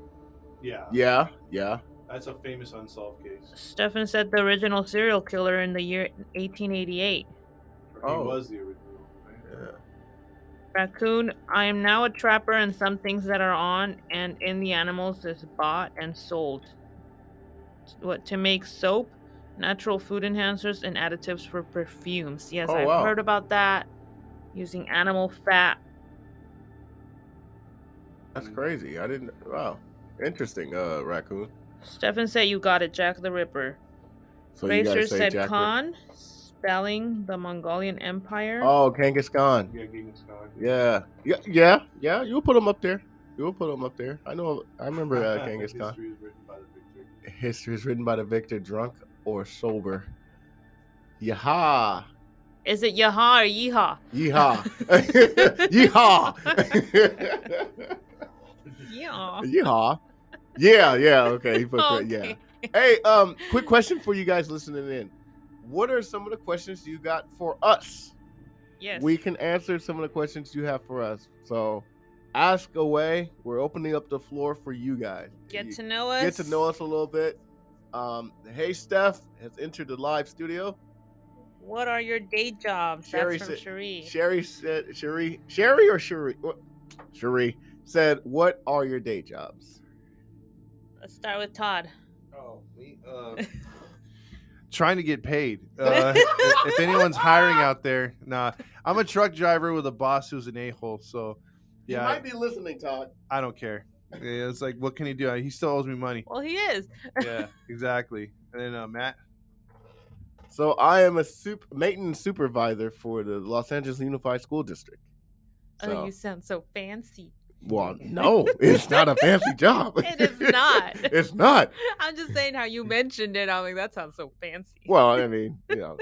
Yeah, Yeah, yeah. that's a famous unsolved case. Stefan said the original serial killer in the year 1888. Oh. He was the original. Raccoon, I am now a trapper and some things that are on and in the animals is bought and sold. What to make soap, natural food enhancers, and additives for perfumes. Yes, Oh, I've wow. heard about that. Using animal fat. That's crazy. I didn't. Wow, interesting. Uh, raccoon. Stefan said you got it, Jack the Ripper. So you gotta Fraser say said Jack. Khan, spelling the Mongolian Empire. Oh, Genghis Khan. Yeah, Genghis Khan. Yeah, yeah, yeah, yeah. You will put him up there. You will put him up there. I know. I remember uh, *laughs* Genghis Khan. History is written by the victor. History is written by the victor, drunk or sober. Yaha. Is it Yaha or Yeehaw? Yeehaw. *laughs* *laughs* Yeehaw. Yeah. Yeehaw. Yeah, yeah. Okay. He put that- Yeah. Hey, um, quick question for you guys listening in. What are some of the questions you got for us? Yes. We can answer some of the questions you have for us. So ask away. We're opening up the floor for you guys. get You- to know us. get to know us a little bit. Um, hey Steph has entered the live studio. What are your day jobs? Sherry That's from said- Cherie. Sherry said Sherry Sherry or Sherry what Sherry said, What are your day jobs? Let's start with Todd. Oh, me. Uh, *laughs* trying to get paid. *laughs* Uh, if, if anyone's hiring out there, nah. I'm a truck driver with a boss who's an a hole. So, You yeah, might be listening, Todd. I, I don't care. Yeah, it's like, what can he do? He still owes me money. Well, he is. Yeah, *laughs* exactly. And then uh, Matt. So I am a sup- maintenance supervisor for the Los Angeles Unified School District. Oh, you sound so fancy. Well, no, it's not a fancy job. *laughs* It is not. *laughs* it's not. I'm just saying how you mentioned it. I'm like, that sounds so fancy. Well, I mean, *laughs* you know,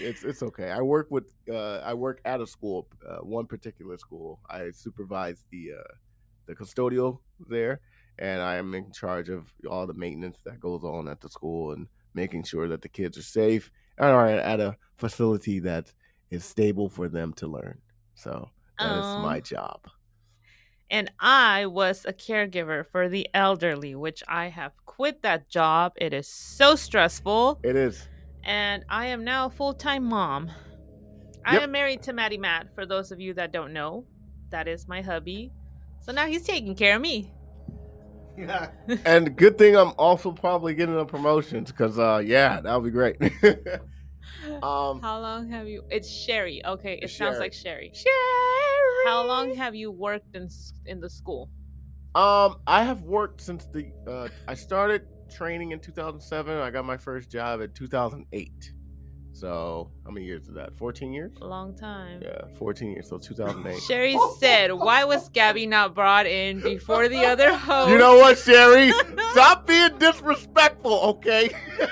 it's it's okay. I work with uh, I work at a school, uh, one particular school. I supervise the uh, the custodial there, and I am in charge of all the maintenance that goes on at the school and making sure that the kids are safe and are at a facility that is stable for them to learn. So that is my job. And I was a caregiver for the elderly, which I have quit that job. It is so stressful. It is. And I am now a full time mom. I am married to Maddie Matt, for those of you that don't know. That is my hubby. So now he's taking care of me. Yeah. *laughs* And good thing I'm also probably getting a promotion because uh yeah, that would be great. *laughs* *laughs* um How long have you? It's Sherry. Okay, it sounds Sherry. like Sherry. Sherry. How long have you worked in in the school? Um, I have worked since the uh, I started training in 2007. I got my first job in 2008. So how many years is that? 14 years? A long time. Yeah, 14 years. So 2008. Sherry said, "Why was Gabby not brought in before the other host?" *laughs* You know what, Sherry? Stop being disrespectful, okay? *laughs*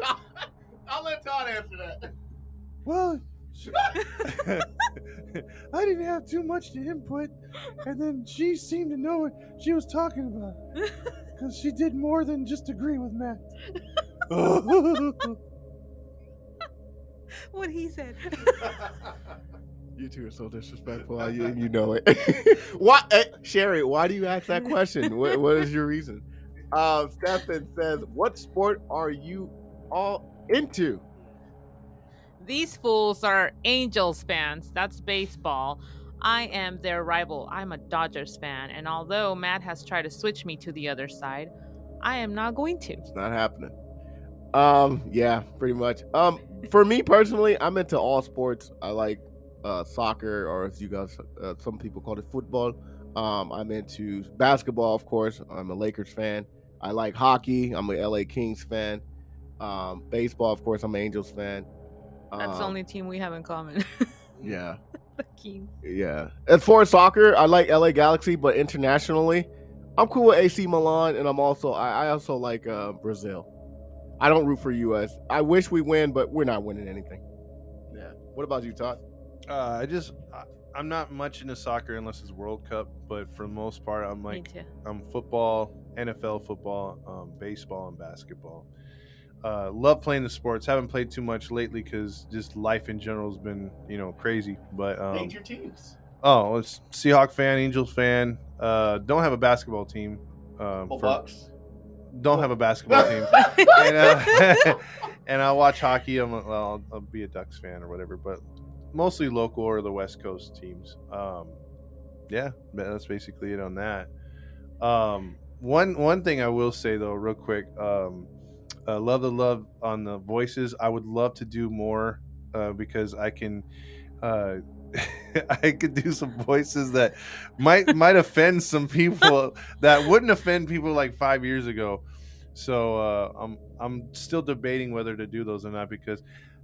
*laughs* I'll let Todd answer that. Well, *laughs* I didn't have too much to input, and then she seemed to know what she was talking about *laughs* because she did more than just agree with Matt. *laughs* what he said. You two are so disrespectful. You, you know it. why, eh, Sherry? Why do you ask that question? what, what is your reason? Uh, Stefan says, "What sport are you all into?" These fools are Angels fans. That's baseball. I am their rival. I'm a Dodgers fan, and although Matt has tried to switch me to the other side, I am not going to. It's not happening. Um, yeah, pretty much. Um, for me personally, I'm into all sports. I like uh, soccer, or as you guys, uh, some people call it football. Um, I'm into basketball, of course. I'm a Lakers fan. I like hockey. I'm a LA Kings fan. Um, baseball, of course. I'm an Angels fan. That's the Um, only team we have in common. *laughs* Yeah, the Kings. yeah. As far as soccer, I like LA Galaxy, but internationally, I'm cool with AC Milan, and I'm also I, I also like uh, Brazil. I don't root for US. I wish we win, but we're not winning anything. Yeah. What about you, Todd? Uh, I just, I, I'm not much into soccer unless it's World Cup, but for the most part, I'm like, me too. I'm football, NFL football, um, baseball, and basketball. Uh, love playing the sports. Haven't played too much lately because just life in general has been you know crazy. But um, your teams. oh, it's Seahawk fan, Angels fan. Uh, don't have a basketball team. Um, for- Bucks. don't have a basketball team. *laughs* and, uh, *laughs* and I watch hockey. I'm, well, I'll, I'll be a Ducks fan or whatever, but mostly local or the West Coast teams. Um, yeah, that's basically it on that. Um, one one thing I will say though, real quick, um, uh, love the love on the voices. I would love to do more uh, because I can. Uh, *laughs* I could do some voices that might might offend some people *laughs* that wouldn't offend people like five years ago. So uh, I'm I'm still debating whether to do those or not because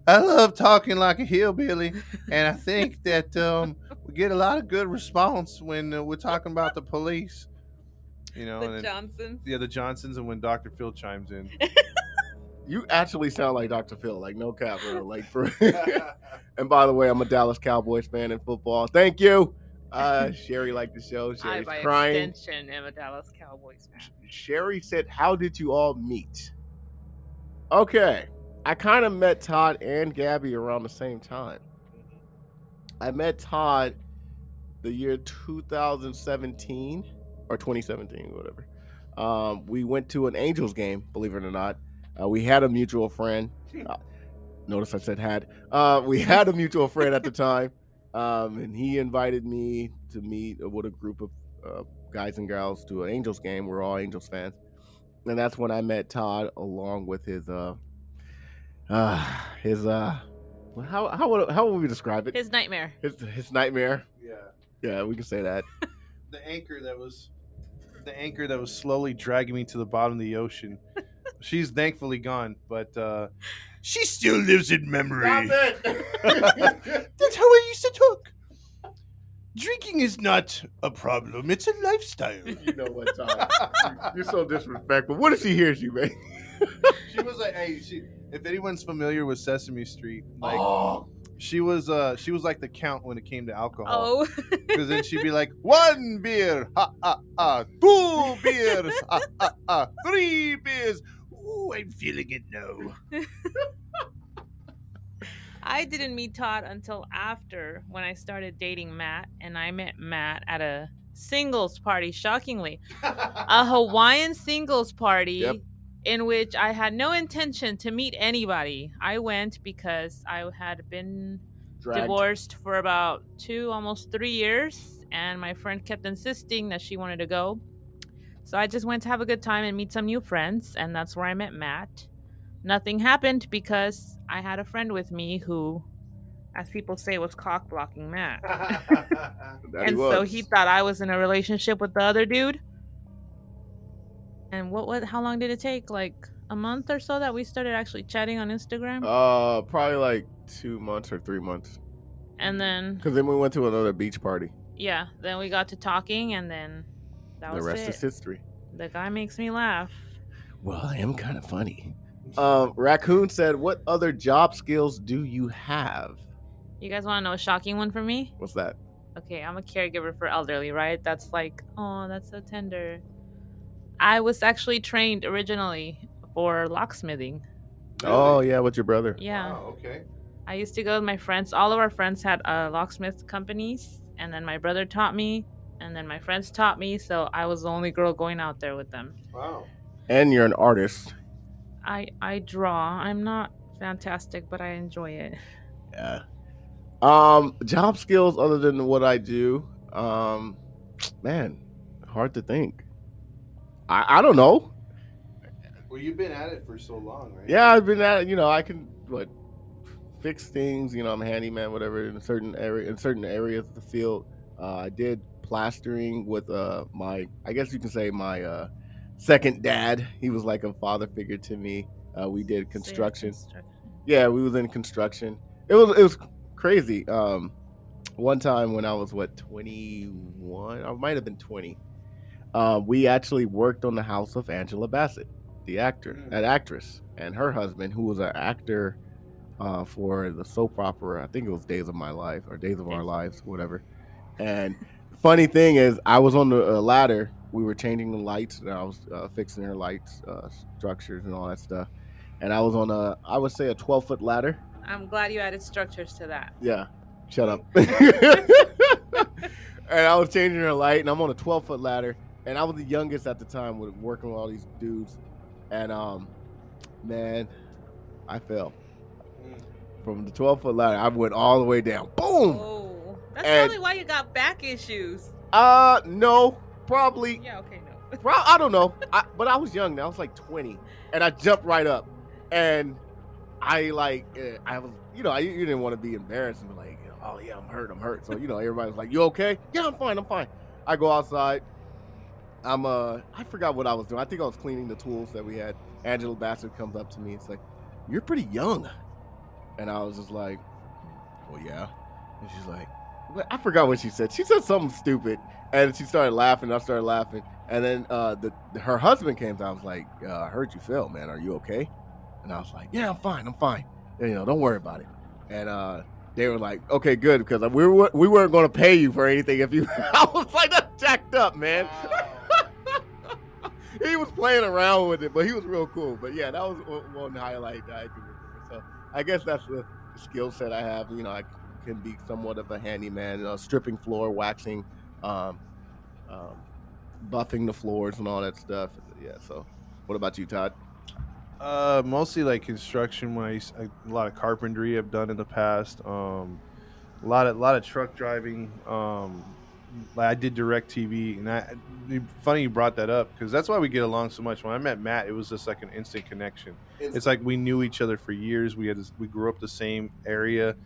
I love talking like a hillbilly, and I think *laughs* that um, we get a lot of good response when uh, we're talking about the police. You know, the and then- Johnsons. yeah, the Johnsons, and when Dr. Phil chimes in. You actually sound like Dr. Phil, like no cap, bro. Like for. *laughs* *laughs* and by the way, I'm a Dallas Cowboys fan in football. Thank you. Uh, Sherry liked the show. *laughs* I, Sherry's by crying. extension, am a Dallas Cowboys fan. Sherry said, "How did you all meet?" Okay, I kind of met Todd and Gabby around the same time. I met Todd the year 2017 or 2017, whatever. Um, we went to an Angels game, believe it or not. Uh, we had a mutual friend. Uh, notice I said had. Uh, we had a mutual friend at the *laughs* time, um, and he invited me to meet with a group of uh, guys and gals to an Angels game. We're all Angels fans, and that's when I met Todd along with his uh, uh his uh, how how would how would we describe it? His nightmare. His his nightmare. Yeah. Yeah, we can say that. *laughs* the anchor that was the anchor that was slowly dragging me to the bottom of the ocean. *laughs* She's thankfully gone, but uh *laughs* she still lives in memory. *laughs* *laughs* That's how I used to talk. Drinking is not a problem; it's a lifestyle. you know what, Todd? You're so disrespectful. What if she hears you, man? she was like, "Hey, she, if anyone's familiar with Sesame Street, like oh, she was, uh, she was like the count when it came to alcohol." Oh. Because then she'd be like, one beer, ha ha ha, two beers, ha ha ha, three beers. Ooh, I'm feeling it now. I didn't meet Todd until after when I started dating Matt, and I met Matt at a singles party, shockingly. A *laughs* Hawaiian singles party Yep. in which I had no intention to meet anybody. I went because I had been dragged. divorced for about two, almost three years, and my friend kept insisting that she wanted to go. So I just went to have a good time and meet some new friends, and that's where I met Matt. Nothing happened because I had a friend with me who, as people say, was cock blocking Matt. *laughs* That he and so he thought I was in a relationship with the other dude. And what what how long did it take? Like a month or so that we started actually chatting on Instagram? Uh, probably like two months or three months. and then Because then we went to another beach party. yeah, then we got to talking and then that the was rest it. is history. The guy makes me laugh. Well, I am kind of funny. Um, *laughs* Raccoon said, "What other job skills do you have?" You guys want to know a shocking one for me? What's that? Okay, I'm a caregiver for elderly, right? That's like, oh, that's so tender. I was actually trained originally for locksmithing. Oh yeah, with your brother. Yeah. okay. I used to go with my friends. All of our friends had uh, locksmith companies, and then my brother taught me, and then my friends taught me. So I was the only girl going out there with them. Wow. And you're an artist. I I draw. I'm not fantastic, but I enjoy it. Yeah. Um, job skills other than what I do. Um, man, hard to think. I I don't know. Well, you've been at it for so long, right? Yeah, I've been at it. You know, I can what fix things. You know, I'm a handyman, whatever. In certain area, in certain areas of the field, uh, I did plastering with uh my. I guess you can say my uh second dad. He was like a father figure to me. Uh, we did construction. Construction. Yeah, we was in construction. It was it was crazy. Um, one time when I was what twenty one, I might have been twenty. Uh, we actually worked on the house of Angela Bassett, the actor, Mm. that actress, and her husband, who was an actor uh, for the soap opera. I think it was Days of My Life or Days of Our Lives, whatever. And funny thing is, I was on the uh, ladder. We were changing the lights, and I was uh, fixing her lights uh, structures and all that stuff and I was on a I would say a 12 foot ladder. I'm glad you added structures to that. Yeah, shut up. *laughs* and I was changing her light, and I'm on a 12 foot ladder, and I was the youngest at the time with working with all these dudes, and um, man, I fell from the 12 foot ladder. I went all the way down. Boom. Oh, that's And- probably why you got back issues. Uh, no, probably. Yeah, okay, no. *laughs* Pro- I don't know, I, but I was young. Now I was like 20, and I jumped right up, and I like eh, I was, you know, I you didn't want to be embarrassed and be like, oh yeah, I'm hurt, I'm hurt. So you know, everybody was like, you okay? Yeah, I'm fine, I'm fine. I go outside. I'm uh, I forgot what I was doing. I think I was cleaning the tools that we had. Angela Bassett comes up to me. It's like, you're pretty young, and I was just like, well, yeah. And she's like? I forgot what she said. She said something stupid, and she started laughing. I started laughing, and then uh, the her husband came. I was like, uh, I heard you fell, man. Are you okay? And I was like, Yeah, I'm fine. I'm fine. You know, don't worry about it. And uh, they were like, Okay, good, because we were we weren't going to pay you for anything if you. *laughs* I was like, That's jacked up, man. *laughs* he was playing around with it, but he was real cool. But yeah, that was one- highlight that I do. So I guess that's the skill set I have. You know, I can be somewhat of a handyman, uh, stripping floor, waxing, um, um, buffing the floors and all that stuff. Yeah. So, what about you, Todd? Uh, mostly like construction wise, a lot of carpentry I've done in the past. Um, a lot of lot of truck driving. Um, like I did DirecTV, and I funny you brought that up because that's why we get along so much. When I met Matt, it was just like an instant connection. It's like we knew each other for years. We had we grew up the same area.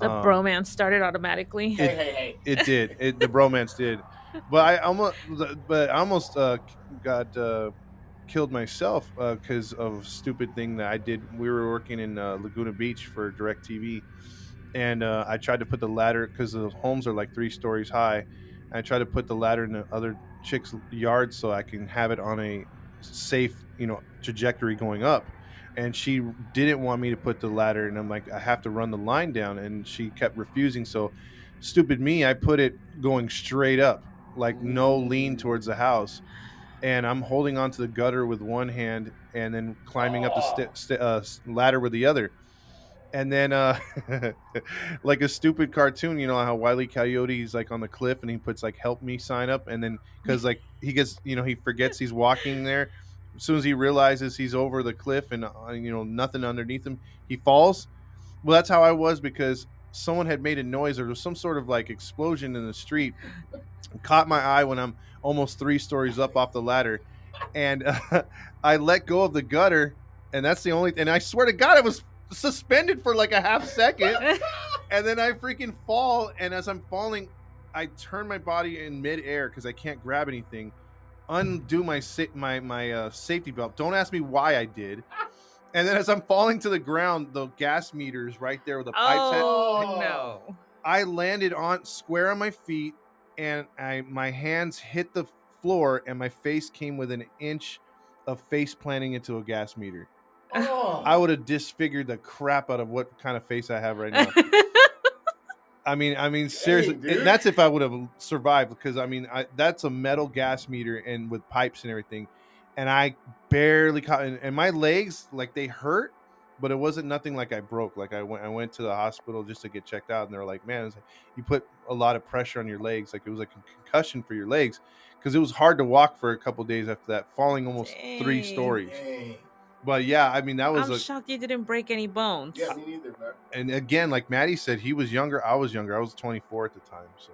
The Um, bromance started automatically. It- hey. It did. It, the bromance did. *laughs* But I almost, but I almost uh, got uh, killed myself because of a stupid thing that I did. We were working in uh, Laguna Beach for DirecTV, and uh, I tried to put the ladder because the homes are like three stories high. I tried to put the ladder in the other chick's yard so I can have it on a safe, you know, trajectory going up. And she didn't want me to put the ladder, and I'm like, I have to run the line down, and she kept refusing. So, stupid me, I put it going straight up, like no lean towards the house, and I'm holding onto the gutter with one hand, and then climbing up the st- st- uh, ladder with the other. And then, uh, *laughs* like a stupid cartoon, you know how Wiley Coyote is like on the cliff and he puts like "Help me" sign up, and then because like he gets, you know, he forgets he's walking there. As soon as he realizes he's over the cliff and uh, you know nothing underneath him, he falls. Well, that's how I was because someone had made a noise or there was some sort of like explosion in the street. *laughs* Caught my eye when I'm almost three stories up off the ladder, and uh, *laughs* I let go of the gutter, and that's the only. And I swear to God, I was suspended for like a half second, *laughs* and then I freaking fall. And as I'm falling, I turn my body in midair because I can't grab anything. Undo my sa- my my uh, safety belt. Don't ask me why I did. And then as I'm falling to the ground, the gas meters right there with the pipes. had- oh no! I landed on square on my feet, and I my hands hit the floor, and my face came with an inch of face planting into a gas meter. Oh. I would have disfigured the crap out of what kind of face I have right now. *laughs* I mean, I mean, seriously, dude. and that's if I would have survived because I mean, I, that's a metal gas meter and with pipes and everything, and I barely caught, and, and my legs like they hurt, but it wasn't nothing like I broke. Like I went, I went to the hospital just to get checked out, and they're like, "Man, like, you put a lot of pressure on your legs. Like it was like a concussion for your legs because it was hard to walk for a couple days after that, falling almost three Dang. Stories." But yeah, I mean, that was I'm a, shocked you didn't break any bones. Yeah, me neither, man. and again, like Maddie said, he was younger. I was younger. I was 24 at the time, so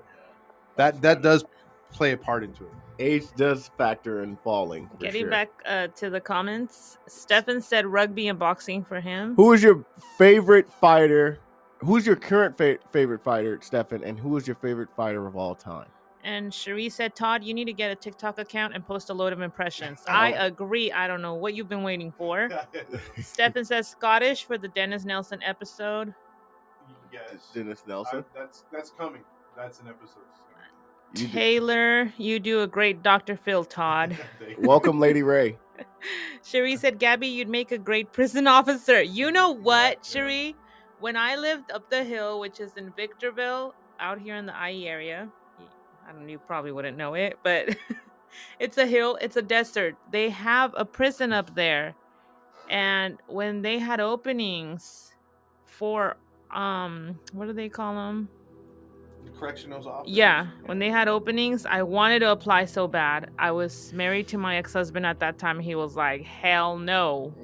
that that does play a part into it. Age does factor in falling. Getting sure. back uh, to the comments, Stefan said rugby and boxing for him. Who is your favorite fighter? Who's your current fa- favorite fighter, Stefan? And who is your favorite fighter of all time? And Cherie said, Todd, you need to get a TikTok account and post a load of impressions. *laughs* Oh. I agree. I don't know what you've been waiting for. *laughs* Stefan says Scottish for the Dennis Nilsen episode. yes, Dennis Nilsen. that's that's coming. That's an episode. You do- Taylor, you do a great Dr. Phil, Todd. *laughs* Welcome, Lady Ray. Cherie said, Gabby, you'd make a great prison officer. You know what, Cherie? When I lived up the hill, which is in Victorville, out here in the IE area, y- I don't you probably wouldn't know it, but *laughs* it's a hill, it's a desert. They have a prison up there. And when they had openings for um what do they call them? correctional officers. Yeah, when they had openings, I wanted to apply so bad. I was married to my ex-husband at that time. He was like, "Hell no."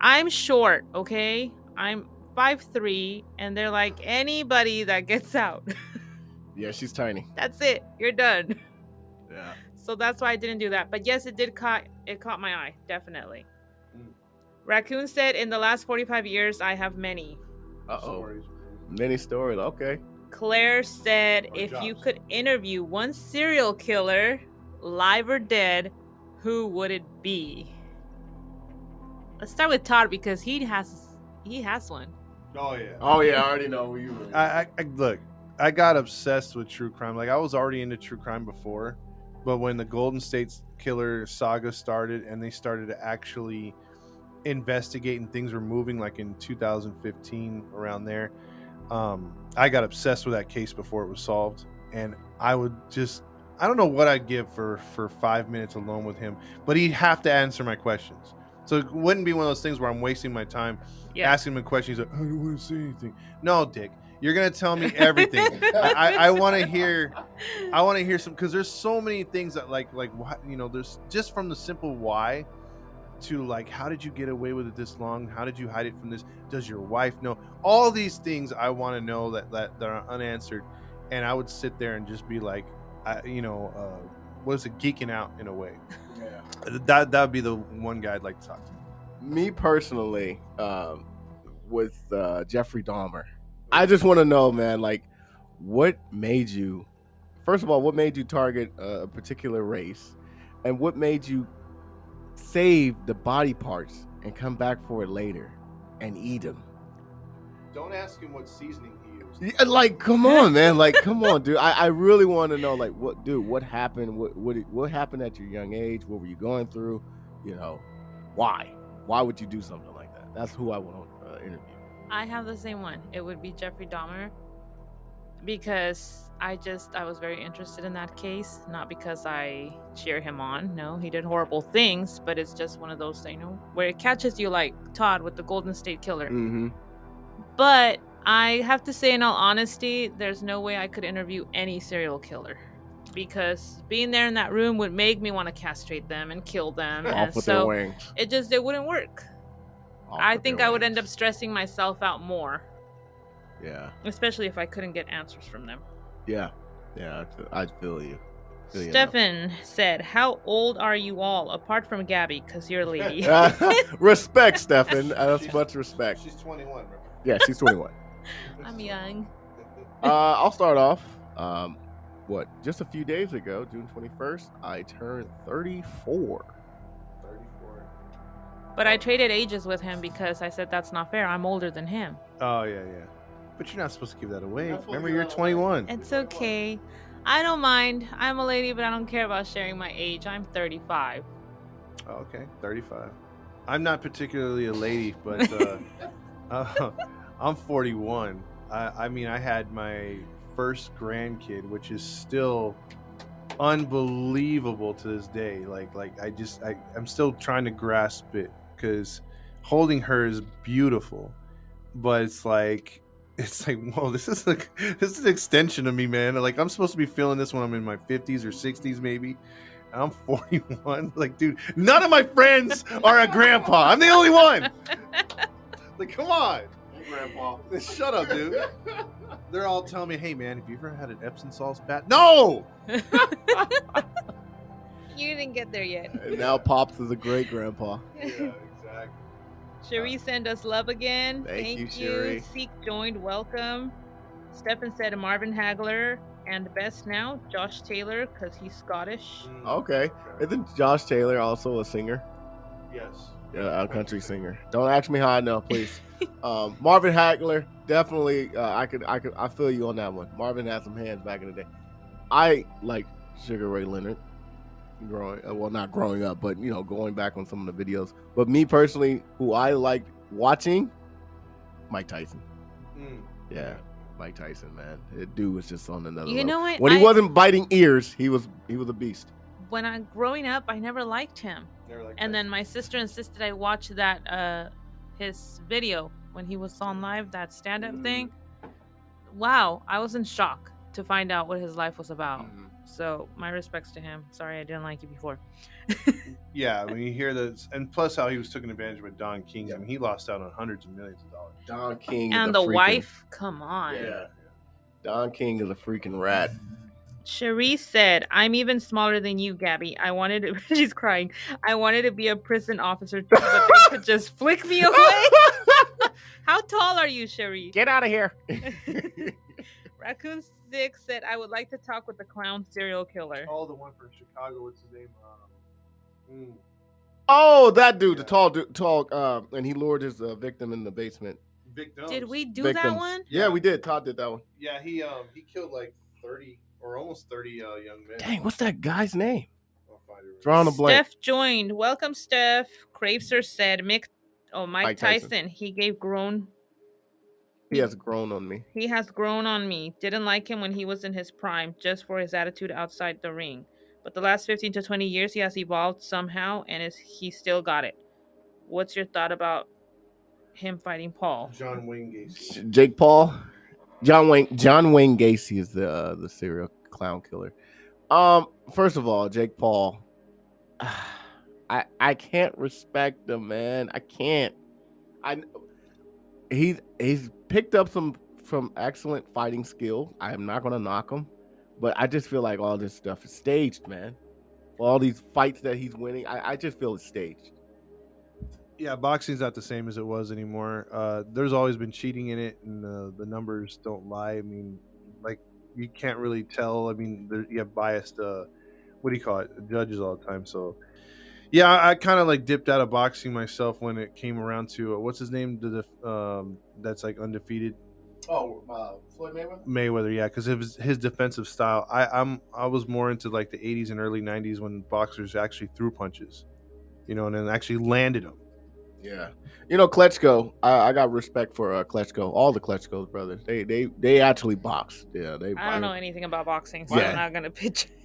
I'm short, okay? I'm five three, and they're like anybody that gets out. *laughs* Yeah, she's tiny. that's it. You're done. *laughs* Yeah. So that's why I didn't do that. But yes, it did caught it caught my eye, definitely. Mm. Raccoon said in the last 45 years I have many. Uh oh. Stories. Many stories. Okay. Claire said Or if you could interview one serial killer, live or dead, who would it be? Let's start with Todd because he has he has one. Oh yeah. Oh yeah, I already know where you. Were. I, I, I look. I got obsessed with true crime. Like I was already into true crime before, but when the Golden State Killer saga started and they started to actually investigate and things were moving, like in 2015 around there, um, I got obsessed with that case before it was solved, and I would just. I don't know what I'd give for for five minutes alone with him, but he'd have to answer my questions. So it wouldn't be one of those things where I'm wasting my time Yeah. asking him a question. He's like, I don't want to say anything. No, Dick, you're gonna tell me everything. I, I, I want to hear. I want to hear some because there's so many things that like like why you know there's just from the simple why to like how did you get away with it this long? How did you hide it from this? Does your wife know? All these things I want to know that, that that are unanswered, and I would sit there and just be like, I, you know, uh, what is it? Geeking out in a way. Yeah. That that would be the one guy I'd like to talk to. Me personally, um, with uh, Jeffrey Dahmer, I just want to know, man, like, what made you? First of all, what made you target a particular race, and what made you save the body parts and come back for it later and eat them? Don't ask him what seasoning he used. Yeah, like, come on, man. Like, come on, dude. I, I really want to know, like, what, dude, what happened? What, what, what happened at your young age? What were you going through? You know, why? Why would you do something like that? That's who I want uh. I have the same one. It would be Jeffrey Dahmer because I just I was very interested in that case, not because I cheer him on. No, he did horrible things, but it's just one of those you know where it catches you like Todd with the Golden State Killer. Mm-hmm. But I have to say, in all honesty, there's no way I could interview any serial killer because being there in that room would make me want to castrate them and kill them, Off and with their wings. it just it wouldn't work. Off I think I would end up stressing myself out more, Yeah, especially if I couldn't get answers from them. yeah, yeah. I feel, I feel you. Feel you now. Stefan said, "How old are you all, apart from Gabby? Cause you're a lady." *laughs* *laughs* respect, Stefan. Uh, *laughs* That's much respect. She's 21. Remember? Yeah, she's 21. I'm young. uh, I'll start off. Um, what? Just a few days ago, June 21st, I turned 34. 34. But I traded ages with him because I said that's not fair. I'm older than him. Oh yeah, yeah. But you're not supposed to give that away. You're Remember, you're give that away. 21. It's okay. I don't mind. I'm a lady, but I don't care about sharing my age. I'm 35. Oh, okay, 35. I'm not particularly a lady, but *laughs* uh, uh, I'm 41. I, I mean, I had my first grandkid, which is still unbelievable to this day. Like, like I just, I, I'm still trying to grasp it because holding her is beautiful, but it's like. *laughs* It's like, whoa, this is like *laughs* this is an extension of me, man. Like I'm supposed to be feeling this when I'm in my 50s or 60s, maybe. I'm *laughs* 41. Like, dude, none of my friends are a grandpa. I'm the only one. Like, come on. Grandpa. Shut up, dude. They're all telling me, hey, man, have you ever had an Epsom salt bath? No! You didn't get there yet. And now Pops is a great grandpa. exactly. Cherie send us love again. Thank you, Cherie. Seek joined. Welcome. Stefan said Marvin Hagler and best now Josh Taylor because he's Scottish. Okay. Isn't Josh Taylor also a singer? Yes. Yeah, a country singer. Don't ask me how I know, please. *laughs* um, Marvin Hagler, definitely. Uh, I could, I could, I feel you on that one. Marvin had some hands back in the day. I like Sugar Ray Leonard. Growing, uh, well, not growing up, but you know, going back on some of the videos. But me personally, who I liked watching, Mike Tyson. Mm. Yeah, Mike Tyson, man. That dude was just on another. You level. know what? When he I- wasn't biting ears, he was he was a beast. when I growing up, I never liked him. Never liked And that. then my sister insisted I watch that uh his video when he was on live, that stand up Mm. thing. Wow, I was in shock to find out what his life was about. Mhm. So my respects to him. Sorry I didn't like you before. yeah, when you hear that, *laughs* and plus how he was taken advantage of Don King. I mean, he lost out on hundreds of millions of dollars. Don King and a the freaking- wife, come on. Yeah. Don King is a freaking rat. Cherise said, I'm even smaller than you, Gabby. I wanted to, *laughs* she's crying. I wanted to be a prison officer too, but they could *laughs* just flick me away. How tall are you, Cherise? Get out of here. Raccoon Six said, I would like to talk with the clown serial killer. Oh, the one from Chicago. What's his name? Um, mm, oh, that dude, the tall, dude, tall, uh, and he lured his uh, victim in the basement. Victims. Did we do Victims. that one? Yeah, we did. Todd did that one. Yeah, he um he killed like thirty or almost thirty uh, young men. Dang, what's that guy's name? I'll find it right Drawing a blank. Steph joined. Welcome, Steph. Craveser said, Mick, oh, Mike, Mike Tyson. Tyson. He gave grown He has grown on me. He has grown on me. Didn't like him when he was in his prime, just for his attitude outside the ring. But the last 15 to 20 years, he has evolved somehow, and is he still got it. What's your thought about him fighting Paul? John Wayne Gacy. Jake Paul, John Wayne, John Wayne Gacy is the uh, the serial clown killer. Um, first of all, Jake Paul, *sighs* I I can't respect him, man. I can't. I he's he's picked up some from excellent fighting skill. I am not gonna knock him, but I just feel like all this stuff is staged, man. All these fights that he's winning, I, I just feel it's staged. Yeah, boxing's not the same as it was anymore. Uh, there's always been cheating in it, and uh, the numbers don't lie. I mean, like you can't really tell. I mean, there, you have biased. Uh, what do you call it? Judges all the time. So, yeah, I, I kind of like dipped out of boxing myself when it came around to uh, what's his name? The def- um, that's like undefeated Oh, uh, Floyd Mayweather. Mayweather. Yeah, because of his, his defensive style. I, I'm I was more into like the 80s and early 90s when boxers actually threw punches, you know, and then actually landed them. Yeah, you know Klitschko. I, I got respect for uh, Klitschko. All the Klitschko brothers. They they they actually box. Yeah, they. I don't know anything about boxing, so Yeah. I'm not going *laughs* to pitch anything.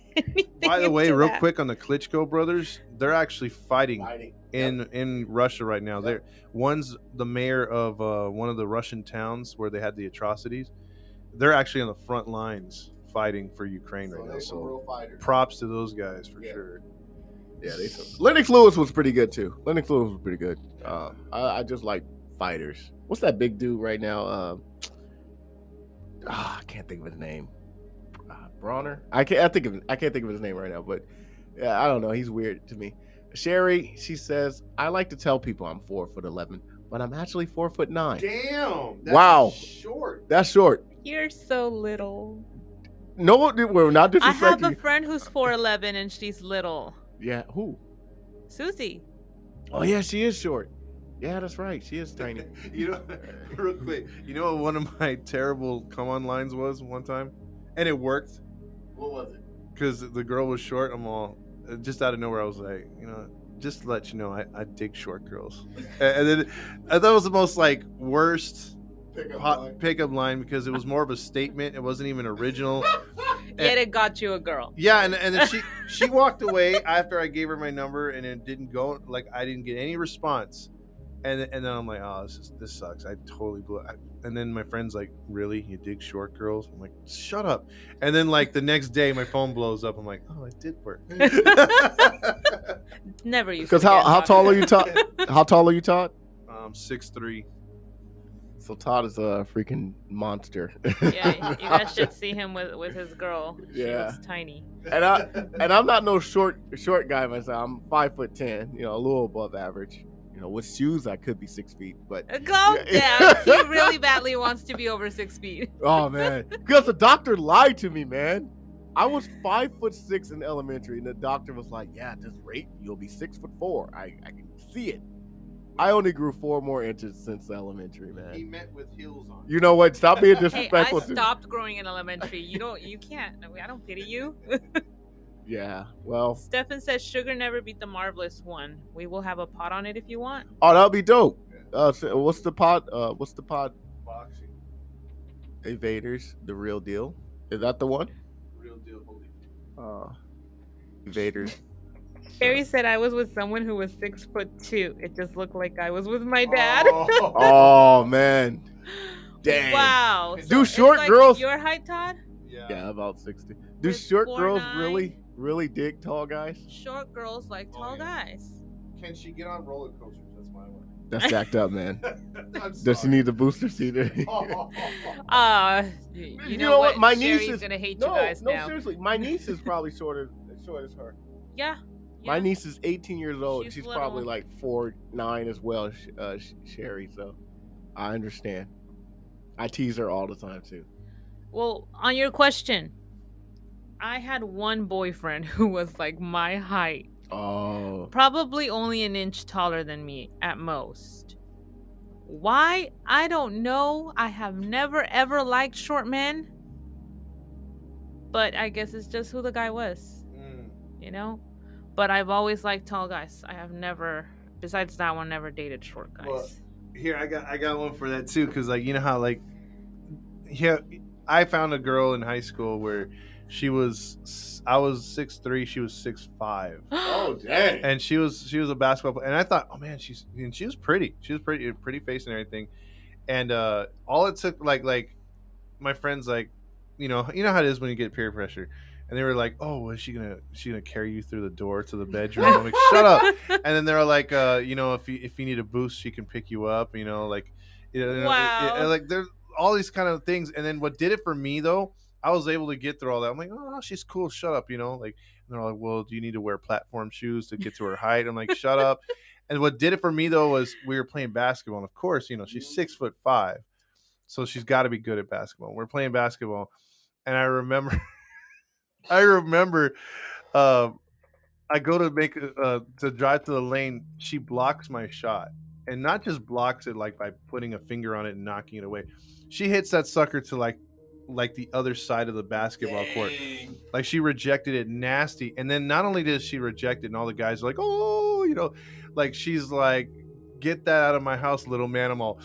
By the way, real that. quick on the Klitschko brothers, they're actually fighting Fighting. in in Russia right now. Yep. They're one's the mayor of uh, one of the Russian towns where they had the atrocities. They're actually on the front lines fighting for Ukraine right now. So props to those guys for Yeah. sure. Yeah, they. Lennox Lewis was pretty good too. Lennox Lewis was pretty good. Uh, I, I just like fighters. What's that big dude right now? Uh, ah, I can't think of his name. Bronner. I can't. I think of. I can't think of his name right now. But yeah, I don't know. He's weird to me. Sherry, she says, I like to tell people I'm four foot eleven, but I'm actually four foot nine. Damn! that's Wow. short. That's short. You're so little. No, we're not I have a friend who's 4'11 and she's little. yeah, who? Susie. Oh yeah, she is short. Yeah, that's right. She is tiny. *laughs* you know, real quick, you know what one of my terrible come on lines was one time, and it worked what was it? because the girl was short. I'm all uh, just out of nowhere. I was like, you know, just to let you know, I, I dig short girls. *laughs* and, and then I thought it was the most like worst hot pickup line because it was more of a statement. It wasn't even original. *laughs* Yet it got you a girl. Yeah, and, and then she *laughs* she walked away after I gave her my number, and it didn't go. Like I didn't get any response, and and then I'm like, oh, this is, this sucks. I totally blew. It. And then my friend's like, really, you dig short girls? I'm like, shut up. And then like the next day, my phone blows up. I'm like, oh, it did work. *laughs* Never used Because to how get how tall are you, Todd? *laughs* How tall are you, Todd? um, six three. So Todd is a freaking monster. yeah, you *laughs* guys should see him with with his girl. She Yeah. looks tiny. and I and I'm not no short short guy myself. I'm five foot ten, you know, a little above average. You know, with shoes I could be six feet, but Uh, Calm Yeah. *laughs* down. He really badly wants to be over six feet. *laughs* oh man, because the doctor lied to me, man. I was five foot six in elementary, and the doctor was like, "Yeah, at this rate, you'll be six foot four. I I can see it. I only grew four more inches since elementary, man. He man. met with heels on. You know what? Stop being Hey, I stopped growing in elementary. You don't. You can't. I don't pity you. *laughs* Yeah. Well, Stefan says sugar never beat the marvelous one. We will have a pot on it if you want. oh, that'll be dope. Uh, so what's the pot? Uh, what's the pot? Boxing, Invaders, the real deal. Is that the one? real deal. Holy. Uh, Invaders. Barry *laughs* said I was with someone who was six foot two. It just looked like I was with my dad. Oh *laughs* man. Dang. Wow. Do it's short like girls- Your height, Todd? Yeah, about sixty. Do With short girls nine. really, really dig tall guys? Short girls like Oh, tall yeah. guys. Can she get on roller coasters? That's my one. That's jacked up, man. *laughs* I'm Does she sorry. need the booster seat? *laughs* *laughs* Uh, you, you You know, know what? what? My niece Sherry's is- gonna hate no, you guys no, now. seriously. My niece is probably shorter, as short as her. Yeah. My niece is 18 years old. She's She's, little. probably like four nine as well, Sh- uh, Sh- Sherry. So I understand. I tease her all the time too. Well, on your question, I had one boyfriend *laughs* who was like my height, Oh, probably only an inch taller than me at most. Why? I don't know. I have never ever liked short men. But I guess it's just who the guy was, Mm. you know? But I've always liked tall guys. I have never, besides that one, never dated short guys. Well, Here, I got I got one for that too, because like you know how like yeah, I found a girl in high school where she was I was six three, she was six five. *gasps* oh dang! and she was she was a basketball player, and I thought, oh man, she's and she was pretty. She was pretty, pretty face and everything. And uh all it took, like like my friends, like you know, you know how it is when you get peer pressure, and they were like, oh, is she gonna she gonna carry you through the door to the bedroom? I'm like, shut up. *laughs* And then they're like, uh, you know, if you if you need a boost, she can pick you up. You know, like you know, Wow. and, like there's all these kind of things. And then what did it for me though? I was able to get through all that. I'm like, oh, she's cool. Shut up, you know, like. And they're like, well, do you need to wear platform shoes to get to her height? I'm like, shut up. *laughs* And what did it for me though was we were playing basketball. And of course, you know, she's six foot five. So she's got to be good at basketball. We're playing basketball. And I remember, *laughs* I remember, uh, I go to make, uh, to drive to the lane. She blocks my shot. And not just blocks it like by putting a finger on it and knocking it away. She hits that sucker to like, like the other side of the basketball court. Like she rejected it nasty. And then not only did she reject it, and all the guys are like, oh, you know, like she's like, get that out of my house, little man. I'm all,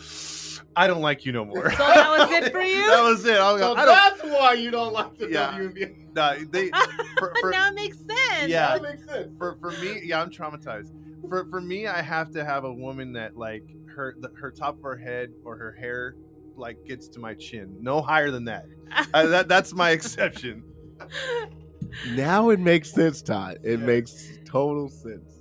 I don't like you no more. So that was it for *laughs* you? that was it. I, was So like, that's why you don't like the Yeah. WNBA. Nah, they, *laughs* for, for, now it makes sense. Yeah. That makes sense. for for me, yeah, I'm traumatized. For for me, I have to have a woman that like her the, her top of her head or her hair like gets to my chin, no higher than that. Uh, that that's my *laughs* exception. Now it makes sense, Todd. It makes total sense.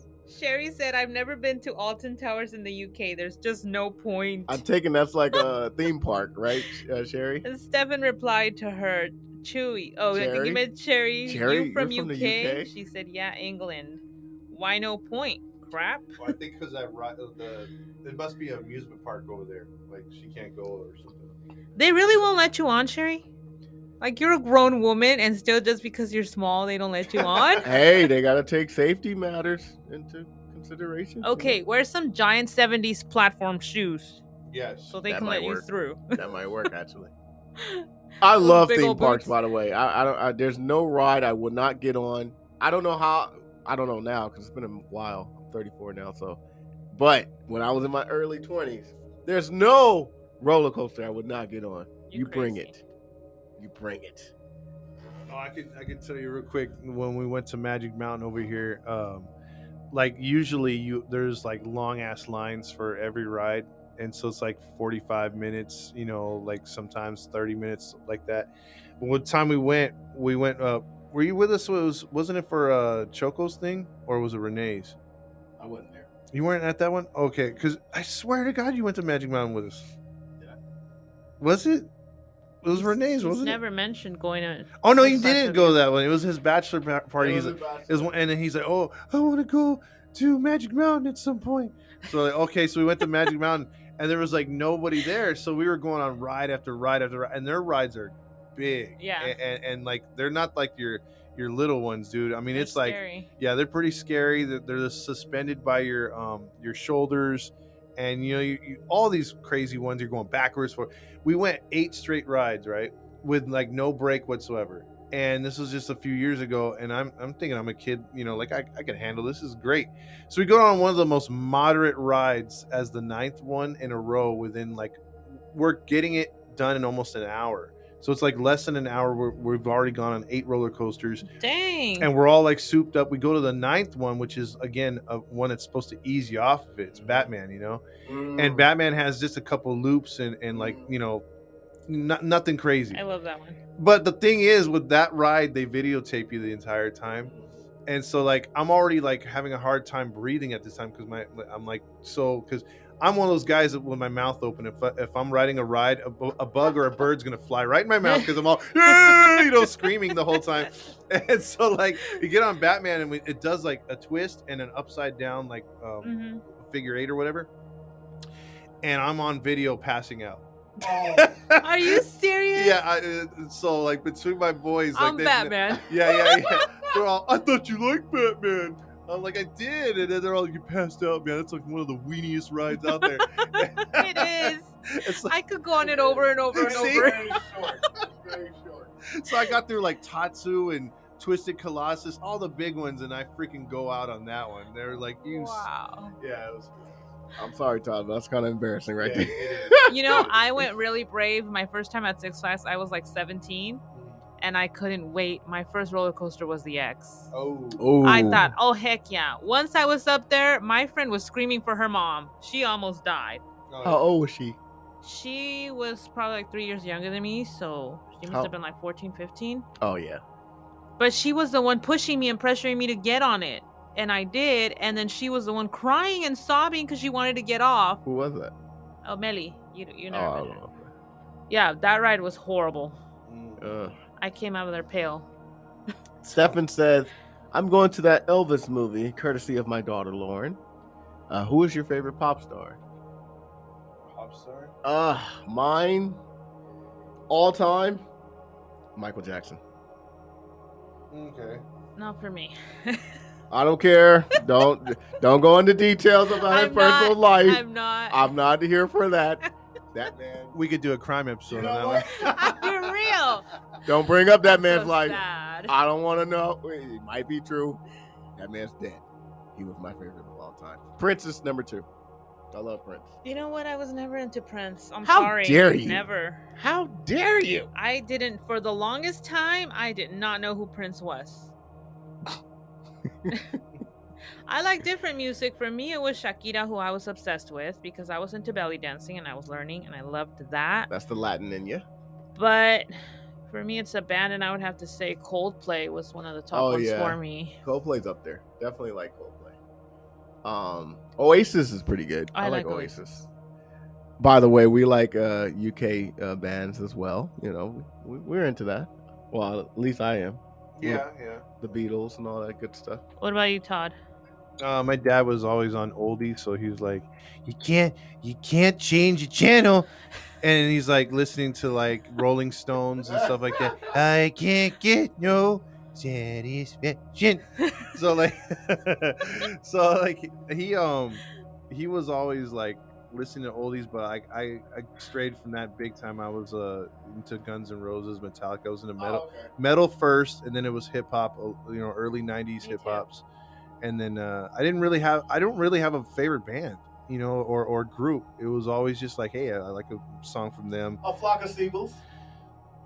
Sherry said, I've never been to Alton Towers in the UK. There's just no point. I'm taking that's like a *laughs* theme park, right, uh, Sherry? And Stefan replied to her, Chewy. Oh, I think you meant Sherry. Cherry, you from, you're from the UK? She said, Yeah, England. Why no point? Crap. Well, I think because that ri- uh, the it must be an amusement park over there. Like she can't go or something. They really won't let you on, Sherry? Like you're a grown woman and still just because you're small, they don't let you on? *laughs* Hey, they gotta take safety matters into consideration. okay, wear some giant 70s platform shoes Yes. so they That can might let you through. that might work *laughs* actually. *laughs* I love theme parks, boots. by the way. I, I don't. I, there's no ride I would not get on. I don't know how. I don't know now because it's been a while. I'm 34 now, so. But when I was in my early 20s, there's no roller coaster I would not get on. You're you bring crazy. it. You bring it. Oh, I could I could tell you real quick when we went to Magic Mountain over here. Um, like usually you there's like long ass lines for every ride, and so it's like 45 minutes. You know, like sometimes 30 minutes like that. But what time we went, we went. Uh, were you with us? Was wasn't it for uh Choco's thing or was it Renee's? I wasn't there. You weren't at that one? Okay, because I swear to God, you went to Magic Mountain with us. Was it? It was He's- Renee's, he's wasn't it? never mentioned going to. Oh no, he His bachelor didn't go to that one. It was his bachelor pa- party. He's It like, was is one, and then he's like, "Oh, I want to go to Magic Mountain at some point." So like, okay, so we went to Magic *laughs* Mountain, and there was like nobody there, so we were going on ride after ride after ride, and their rides are big, Yeah. and, and, and, like they're not like your your little ones, dude. I mean, They're it's like yeah, they're pretty scary. They're, they're suspended by your um your shoulders, and you know you, you, all these crazy ones. You're going backwards for. We went eight straight rides, right, with like no break whatsoever. And this was just a few years ago, and I'm I'm thinking I'm a kid, you know, like I, I can handle this. this is great. So we go on one of the most moderate rides as the ninth one in a row. Within like, we're getting it done in almost an hour. So it's like less than an hour. We're, we've already gone on eight roller coasters, Dang. and we're all like souped up. We go to the ninth one, which is again a, one that's supposed to ease you off of it. It's Batman, you know, Mm. and Batman has just a couple loops and and like you know, not, nothing crazy. I love that one. But the thing is, with that ride, they videotape you the entire time, and so like I'm already like having a hard time breathing at this time because my I'm like so because I'm one of those guys that with my mouth open. If I, if I'm riding a ride, a, a bug or a bird's gonna fly right in my mouth because I'm all *laughs* you know screaming the whole time. *laughs* And so like you get on Batman and we, it does like a twist and an upside down like um, hmm figure eight or whatever, and I'm on video passing out. Are you serious? *laughs* Yeah, I, uh, so like between my boys, like I'm they- Batman. Yeah, yeah, yeah. They're all, I thought you liked Batman. I'm like, I did, and then they're all, you passed out, man. That's like one of the weeniest rides out there. it is. *laughs* It's like, I could go on it over and over and See? over. Very short. Very short. so I got through like Tatsu and Twisted Colossus, all the big ones, and I freaking go out on that one. They're like, you, Wow. yeah, it was, I'm sorry, Todd. That's kind of embarrassing, right yeah, there. You know, I went really brave. My first time at Six Flags, I was like 17, and I couldn't wait. My first roller coaster was the X. Oh, Oh, I thought, oh heck yeah! Once I was up there, my friend was screaming for her mom. She almost died. oh, How old was she? She was probably like three years younger than me, so she must How- have been like 14, 15. Oh yeah. But she was the one pushing me and pressuring me to get on it. And I did. And then she was the one crying and sobbing because she wanted to get off. Who was that? Oh, Melly. You, you Oh, never I don't know. Yeah, that ride was horrible. Mm. I came out of there pale. *laughs* Stefan says, "I'm going to that Elvis movie, courtesy of my daughter Lauren. Uh, who is your favorite pop star? pop star. Uh, mine, all time, Michael Jackson. Okay. Not for me. *laughs* I don't care. don't don't go into details about his I'm personal not- life. I'm not. I'm not here for that. *laughs* That man. We could do a crime episode You know on what? that *laughs* for real. Don't bring up that So man's life. sad. I don't want to know. It might be true. That man's dead. He was my favorite of all time. Prince is number two. I love Prince. You know what? I was never into Prince. I'm How sorry. dare you. Never. How dare you? I didn't, for the longest time, I did not know who Prince was. *laughs* I like different music. For me, it was Shakira, who I was obsessed with because I was into belly dancing and I was learning and I loved that. That's the Latin in you. But for me, it's a band, and I would have to say Coldplay was one of the top Oh, ones yeah. for me. Coldplay's up there. Definitely like Coldplay. Um, Oasis is pretty good. I I, like, like Oasis. By the way, we like uh, UK uh, bands as well. You know, we, we're into that. Well, at least I am. Yeah, yeah. The Beatles and all that good stuff. What about you, Todd? Uh, my dad was always on oldies, so he was like, "You can't, you can't change your channel," and he's like listening to like Rolling Stones and stuff like that. *laughs* I can't get no satisfaction. so like, *laughs* so like he um he was always like listening to oldies, but I I, I strayed from that big time. I was uh into Guns and Roses, Metallica. I was into metal metal first, and then it was hip hop. You know, early '90s Me hip too. Hops, and then uh, I didn't really have. I don't really have a favorite band, you know, or or group. It was always just like, hey, I like a song from them. A flock of seagulls.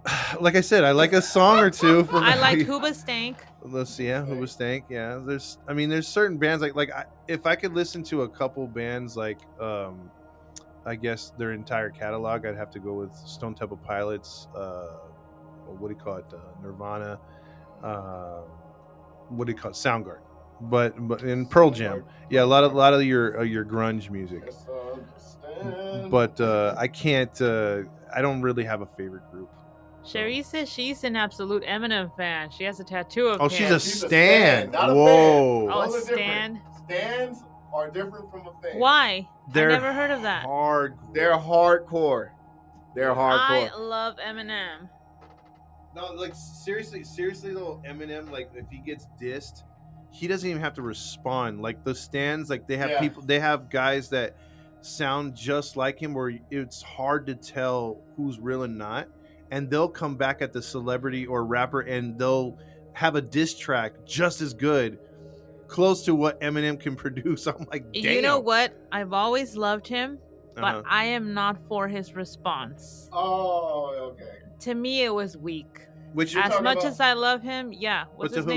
*sighs* Like I said, I like a song or two from. I *laughs* like Hoobastank. Let's see, yeah, who was Stank? Yeah, there's. I mean, there's certain bands like like I, if I could listen to a couple bands like, um, I guess their entire catalog, I'd have to go with Stone Temple Pilots. Uh, what do you call it? Uh, Nirvana. Uh, what do you call it? Soundgarden. But but in Pearl Jam, yeah, a lot of a lot of your uh, your grunge music. But uh, I can't. Uh, I don't really have a favorite group. Cherie says she's an absolute Eminem fan. She has a tattoo of Oh, him. she's a She's a stan. stan, not a Whoa. Oh, a Those stan. Stans are different from a fan. Why? They're I never heard of that. Hard. They're hardcore. They're hardcore. I love Eminem. No, like seriously, seriously though, Eminem, like if he gets dissed, he doesn't even have to respond. Like the stans, like they have Yeah. people, they have guys that sound just like him, where it's hard to tell who's real and not. And they'll come back at the celebrity or rapper, and they'll have a diss track just as good, close to what Eminem can *laughs* produce. I'm like, damn. You know what? I've always loved him, but Uh-huh. I am not for his response. oh, okay. to me it was weak. Which As much about- as I love him, yeah. What's to his who?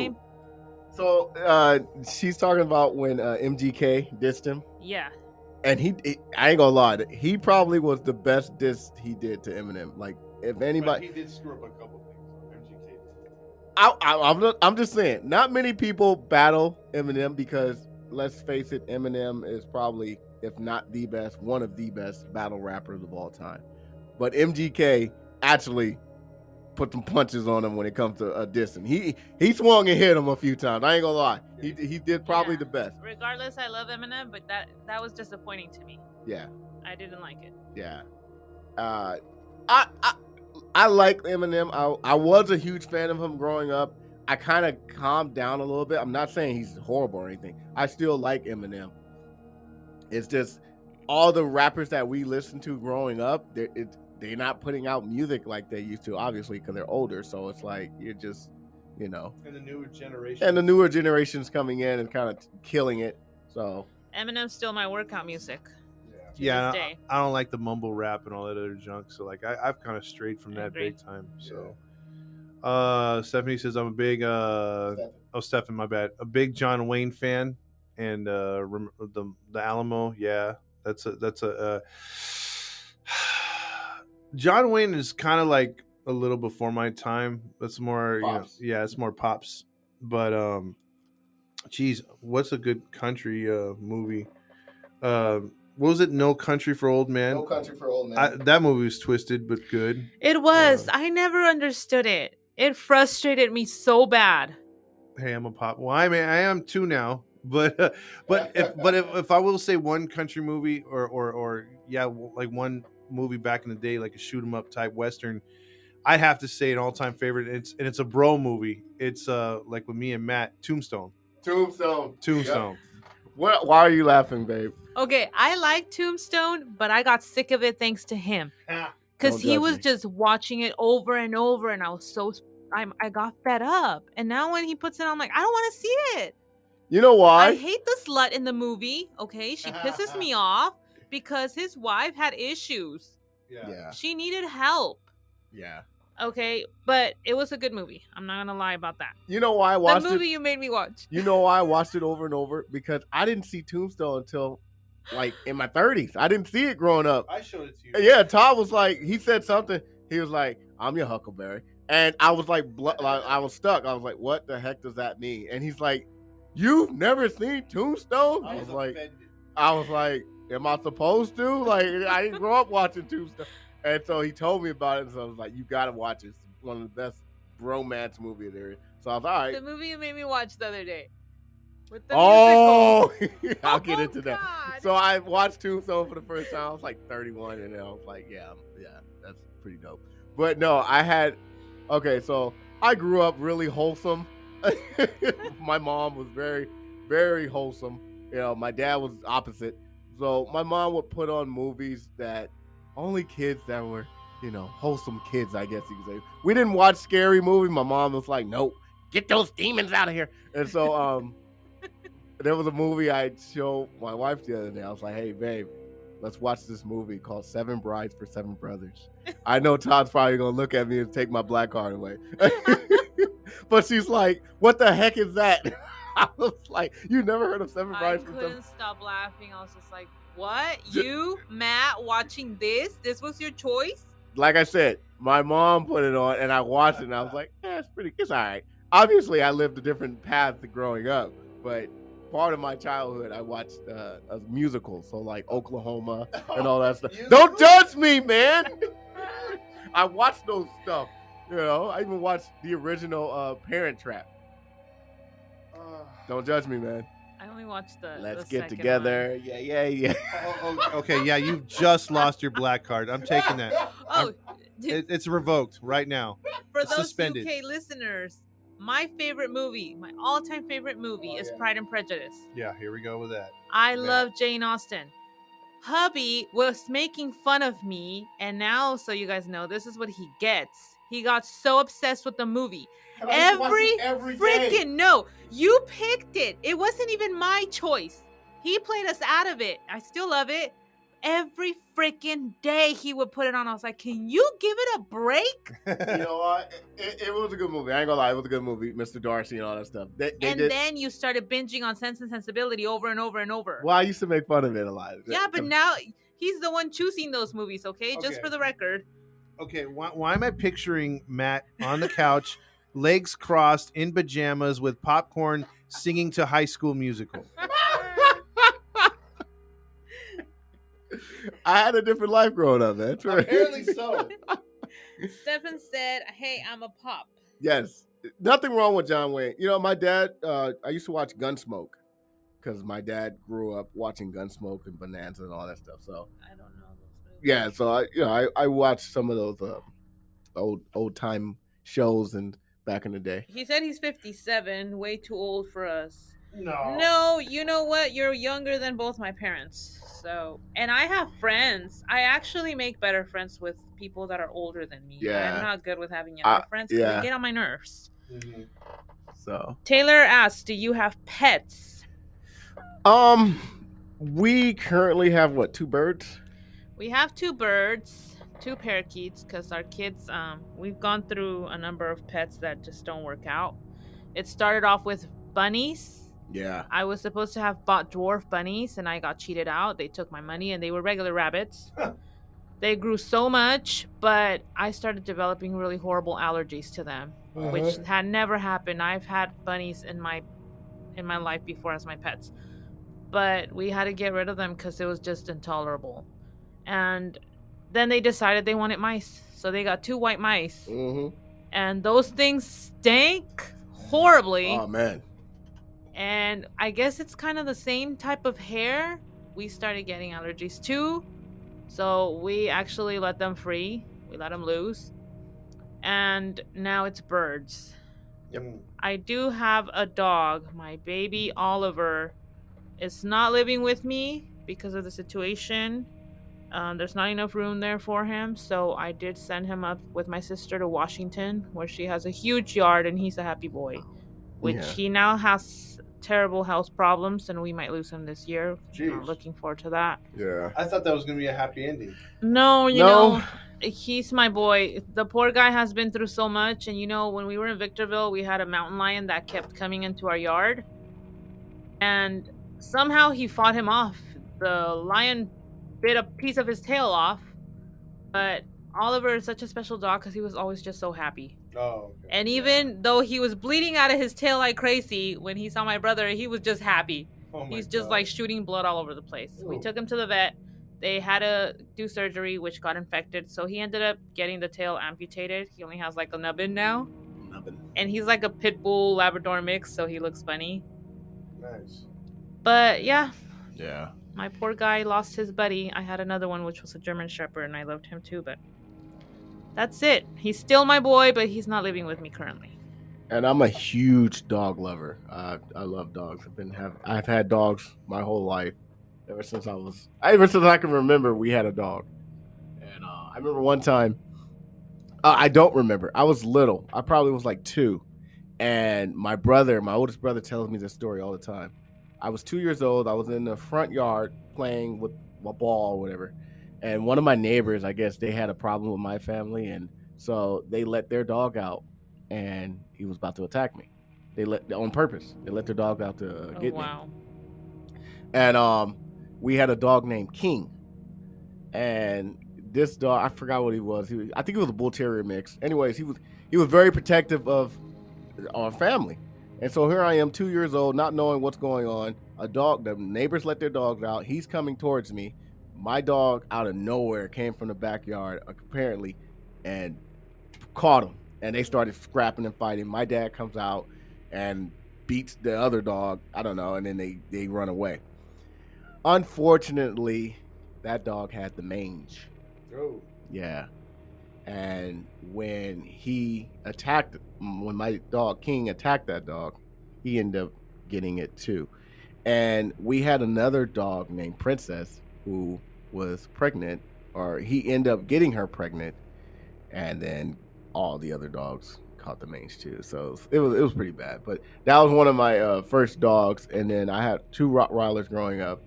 Name? So uh, she's talking about when uh, MGK dissed him, Yeah. and he, he- I ain't gonna lie, he probably was the best diss he did to Eminem. Like, if anybody, he did screw up a couple things. MGK. I, I, I'm, not, I'm just saying, not many people battle Eminem because let's face it, Eminem is probably, if not the best, one of the best battle rappers of all time. But MGK actually put some punches on him when it comes to uh, dissing. He he swung and hit him a few times. I ain't gonna lie, he he did probably Yeah. the best. Regardless, I love Eminem, but that that was disappointing to me. Yeah. I didn't like it. Yeah. Uh, I, I I like Eminem. I I was a huge fan of him growing up. I kind of calmed down a little bit. I'm not saying he's horrible or anything. I still like Eminem. It's just all the rappers that we listened to growing up, they're it, they're not putting out music like they used to, obviously, because they're older. So it's like you're just, you know, And the newer generation. and the newer generations coming in and kind of killing it. So Eminem's still my workout music. To yeah, I. I don't like the mumble rap and all that other junk. So like, I, I've kind of strayed from I that agree. big time. So, uh, Stephanie says I'm a big uh, oh Stephen, my bad, a big John Wayne fan, and uh, the the Alamo, yeah, that's a that's a. Uh, John Wayne is kind of like a little before my time. That's more, Pops. you know, yeah, it's more pops. But um, geez, what's a good country uh movie? Uh, what was it? No Country for Old Men. No Country for old I, that movie was twisted but good. It was. Uh, I never understood it. It frustrated me so bad. Hey, I'm a pop. Well, I mean, I am too now. *laughs* But uh, but if but if, if I will say one country movie or or or yeah, like one movie back in the day, like a shoot 'em up type western, I'd have to say an all time favorite. It's and it's a bro movie. It's uh like with me and Matt, Tombstone. Tombstone. Tombstone. What? Why are you laughing, babe? Okay, I like Tombstone, but I got sick of it thanks to him. Because he was me. just watching it over and over, and I was so I'm I got fed up. And now when he puts it on, I'm like, I don't want to see it. You know why? I hate the slut in the movie. Okay, she *laughs* pisses me off because his wife had issues. yeah, She needed help. yeah. Okay, but it was a good movie. I'm not gonna lie about that. You know why I The watched movie it? you made me watch. You know why I watched it over and over? Because I didn't see Tombstone until like in my 30s. I didn't see it growing up. I showed it to you. Yeah, Todd was like, he said something. He was like, "I'm your Huckleberry," and I was like, bl- like, I was stuck. I was like, "What the heck does that mean?" And he's like, "You've never seen Tombstone?" I was like, I was like, "Am I supposed to?" Like, I didn't grow up watching Tombstone, and so he told me about it. And so I was like, "You gotta watch it. It's one of the best romance movies there is." So I was all right. The movie you made me watch the other day. With the Oh. *laughs* I'll oh get Oh, into that. So I watched Tombstone for the first time. I was like 31, and then I was like, yeah, yeah, that's pretty dope. But no, I had okay. So I grew up really wholesome. *laughs* my mom was very, very wholesome. You know, my dad was opposite. So my mom would put on movies that only kids that were, you know, wholesome kids, I guess you could say. We didn't watch scary movies. My mom was like, nope, get those demons out of here. And so, um, *laughs* there was a movie I showed my wife the other day. I was like, "Hey, babe, let's watch this movie called Seven Brides for Seven Brothers." I know Todd's probably gonna look at me and take my black card away, *laughs* *laughs* but she's like, "What the heck is that?" *laughs* I was like, "You never heard of Seven I Brides Seven?" couldn't stop laughing. I was just like, "What? You, Matt, watching this? This was your choice?" Like I said, my mom put it on, and I watched it, and I was like, "Yeah, it's pretty. It's all right." Obviously, I lived a different path to growing up, but part of my childhood, I watched uh, a musical, so like Oklahoma *laughs* and all that stuff. Don't judge me, man. *laughs* I watched those stuff. You know, I even watched the original uh, Parent Trap. Don't judge me, man. I only watched the. Let's the get second together. Yeah, yeah, yeah. Oh, oh, oh, okay, yeah, you've just lost your black card. I'm taking that. *laughs* Oh, It, it's revoked right now. *laughs* for it's those suspended. UK listeners, my favorite movie, my all-time favorite movie, Oh, is yeah. Pride and Prejudice. Yeah, here we go with that. I Yeah. love Jane Austen. Hubby was making fun of me, and now, so you guys know, this is what he gets. He got so obsessed with the movie. Every freaking no, you picked it. It wasn't even my choice. He played us out of it. I still love it. every freaking day he would put it on. I was like, can you give it a break? *laughs* you know what? It, it was a good movie. I ain't gonna lie, it was a good movie. Mr. Darcy and all that stuff. They, they and did. then you started binging on Sense and Sensibility over and over and over. well, I used to make fun of it a lot. Yeah, but *laughs* now he's the one choosing those movies, okay? Just for the record. Okay, why, why am I picturing Matt on the couch, legs crossed, in pajamas, with popcorn, singing to High School Musical? I had a different life growing up, man. Apparently so. *laughs* Stefan said, hey, I'm a pop. Yes. Nothing wrong with John Wayne. You know, my dad, uh, I used to watch Gunsmoke because my dad grew up watching Gunsmoke and Bonanza and all that stuff. So, I don't know yeah, so I, you know, I, I watched some of those uh, old old time shows and back in the day. He said he's 57, way too old for us. No. No, you know what? You're younger than both my parents. So, and I have friends. I actually make better friends with people that are older than me. Yeah. I'm not good with having younger Uh, friends 'cause yeah. they get on my nerves. Mhm. So, Taylor asked, "Do you have pets?" um, we currently have what two birds? We have two birds, two parakeets, because our kids, um, we've gone through a number of pets that just don't work out. It started off with bunnies. Yeah. I was supposed to have bought dwarf bunnies and I got cheated out. They took my money and they were regular rabbits. they grew so much, but I started developing really horrible allergies to them, which had never happened. I've had bunnies in my in my life before as my pets. But we had to get rid of them cuz it was just intolerable. And then they decided they wanted mice. So they got two white mice. Mm-hmm. And those things stink horribly Oh man. and I guess it's kind of the same type of hair. We started getting allergies too, so we actually let them free. We let them loose, and now it's birds. Yep. I do have a dog. My baby Oliver is not living with me because of the situation. Um, there's not enough room there for him, so I did send him up with my sister to Washington, where she has a huge yard and he's a happy boy. Which Yeah. he now has terrible health problems, and we might lose him this year. Jeez. Not looking forward to that. Yeah. I thought that was going to be a happy ending. No, you No. know, he's my boy. The poor guy has been through so much, and you know, when we were in Victorville, we had a mountain lion that kept coming into our yard, and somehow he fought him off. The lion bit a piece of his tail off, but Oliver is such a special dog because he was always just so happy. Oh. And even though he was bleeding out of his tail like crazy when he saw my brother, he was just happy. Oh my He's just God. like shooting blood all over the place. We took him to the vet. They had to do surgery, which got infected. So he ended up getting the tail amputated. He only has like a nubbin now. And he's like a pit bull Labrador mix, so he looks funny. nice. But yeah, Yeah. My poor guy lost his buddy. I had another one, which was a German Shepherd, and I loved him too. But that's it. He's still my boy, but he's not living with me currently. And I'm a huge dog lover. I I love dogs. I've been have I've had dogs my whole life. Ever since I was ever since I can remember, we had a dog. And uh, I remember one time. Uh, I don't remember. I was little. I probably was like two, and my brother, my oldest brother, tells me this story all the time. I was two years old. I was in the front yard playing with a ball or whatever, and one of my neighbors, I guess, they had a problem with my family, and so they let their dog out, and he was about to attack me. They let on purpose. They let their dog out to uh, Oh, get me wow. and um, we had a dog named King, and this dog I forgot what he was. He was I think he was a bull terrier mix. Anyways, he was he was very protective of our family, and so here I am, two years old, not knowing what's going on. A dog, the neighbors let their dogs out. He's coming towards me. My dog, out of nowhere, came from the backyard apparently, and caught him. And they started scrapping and fighting. My dad comes out and beats the other dog. I don't know, and then they they run away. Unfortunately, that dog had the mange. Oh. Yeah. And when he attacked, when my dog King attacked that dog, he ended up getting it too. And we had another dog named Princess who was pregnant, or he ended up getting her pregnant, and then all the other dogs caught the mange too. So it was it was pretty bad. But that was one of my uh, first dogs, and then I had two Rottweilers growing up,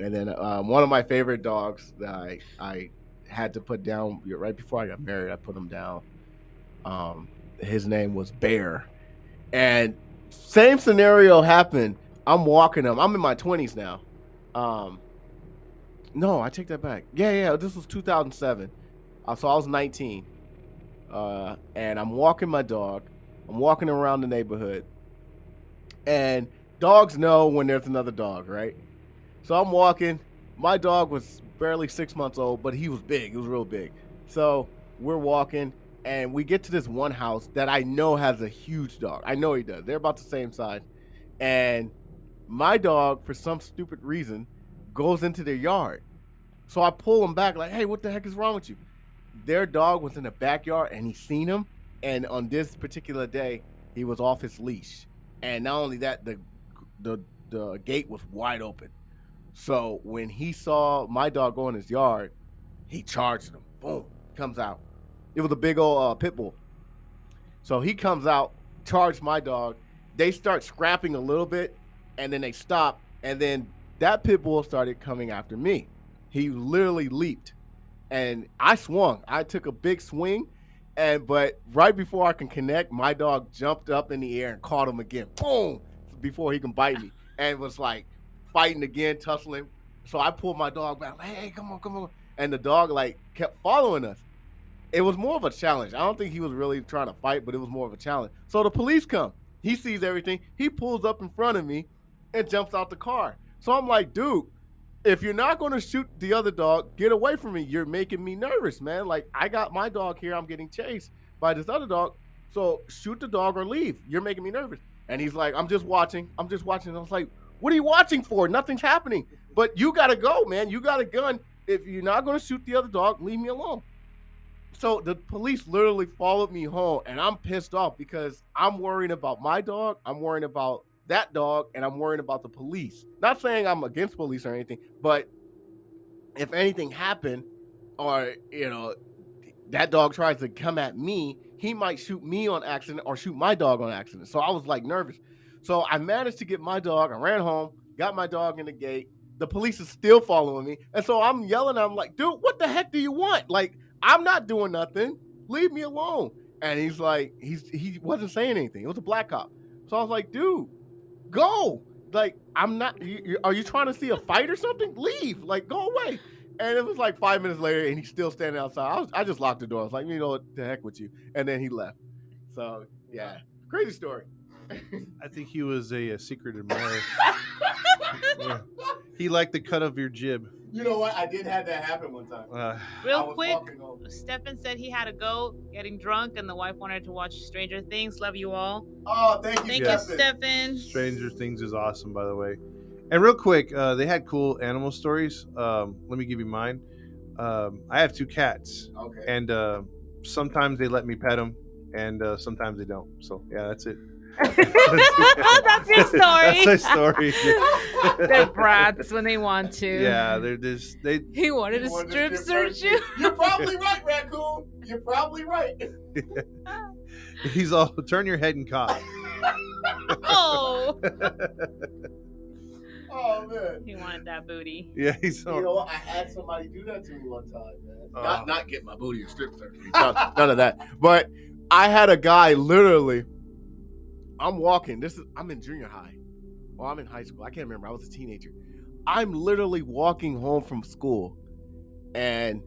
and then um, one of my favorite dogs that I I had to put down right before I got married. I put him down. Um, his name was Bear, and same scenario happened. I'm walking him. I'm in my 20s now. Um, no, I take that back. Yeah, yeah. This was 2007. Uh, so I was 19, uh, and I'm walking my dog. I'm walking around the neighborhood, and dogs know when there's another dog, right? So I'm walking. My dog was barely six months old, but he was big. He was real big. So we're walking, and we get to this one house that I know has a huge dog. I know he does. They're about the same size, and my dog, for some stupid reason, goes into their yard. So I pull him back, like, "Hey, what the heck is wrong with you?" Their dog was in the backyard, and he seen him. And on this particular day, he was off his leash, and not only that, the the the gate was wide open. So when he saw my dog go in his yard, he charged him. Boom, comes out. It was a big old uh, pit bull. So he comes out, charged my dog. They start scrapping a little bit, and then they stop, and then that pit bull started coming after me. He literally leaped, and I swung. I took a big swing, and but right before I can connect, my dog jumped up in the air and caught him again. Boom! Before he can bite me, *laughs* and was like fighting again, tussling. So I pulled my dog back. Like, hey, come on, come on! And the dog like kept following us. It was more of a challenge. I don't think he was really trying to fight, but it was more of a challenge. So the police come. He sees everything. He pulls up in front of me and jumps out the car. So I'm like, dude, if you're not going to shoot the other dog, get away from me. You're making me nervous, man. Like I got my dog here. I'm getting chased by this other dog. So shoot the dog or leave. You're making me nervous. And he's like, I'm just watching. I'm just watching. I was like, what are you watching for? Nothing's happening. But you got to go, man. You got a gun. If you're not going to shoot the other dog, leave me alone. So the police literally followed me home, and I'm pissed off because I'm worrying about my dog. I'm worrying about that dog, and I'm worrying about the police. Not saying I'm against police or anything, but if anything happened, or you know, that dog tries to come at me, he might shoot me on accident or shoot my dog on accident. So I was like nervous. So I managed to get my dog. I ran home, got my dog in the gate. The police is still following me, and so I'm yelling. I'm like, dude, what the heck do you want? Like, I'm not doing nothing. Leave me alone. And he's like, he's he wasn't saying anything. It was a black cop. So I was like, dude, go. Like, I'm not. You, you, are you trying to see a fight or something? Leave. Like, go away. And it was like five minutes later, and he's still standing outside. I, was, I just locked the door. I was like, you know what, the heck with you. And then he left. So yeah, crazy story. I think he was a, a secret admirer. *laughs* yeah. He liked the cut of your jib. You know what? I did have that happen one time. Uh, Real quick, Stefan said he had to go getting drunk, and the wife wanted to watch Stranger Things. Love you all. Oh, thank you, Thank Yes. you, Stefan. Stranger Things is awesome, by the way. And real quick, uh, they had cool animal stories. Um, let me give you mine. Um, I have two cats, Okay. and uh, sometimes they let me pet them, and uh, sometimes they don't. So yeah, that's it. *laughs* That's your story. That's my story. *laughs* They're brats when they want to. yeah, they're just they. He wanted to You wanted to strip strip search you. *laughs* You're probably right, raccoon. You're probably right. He's all turn your head and cough. Oh, Oh man. he wanted that booty. yeah, he's all. You know what? I had somebody do that to me one time, man. Oh. Not not get my booty or strip search. None, none of that. But I had a guy literally. I'm walking. This is I'm in junior high. Or I'm in high school. I can't remember. I was a teenager. I'm literally walking home from school. And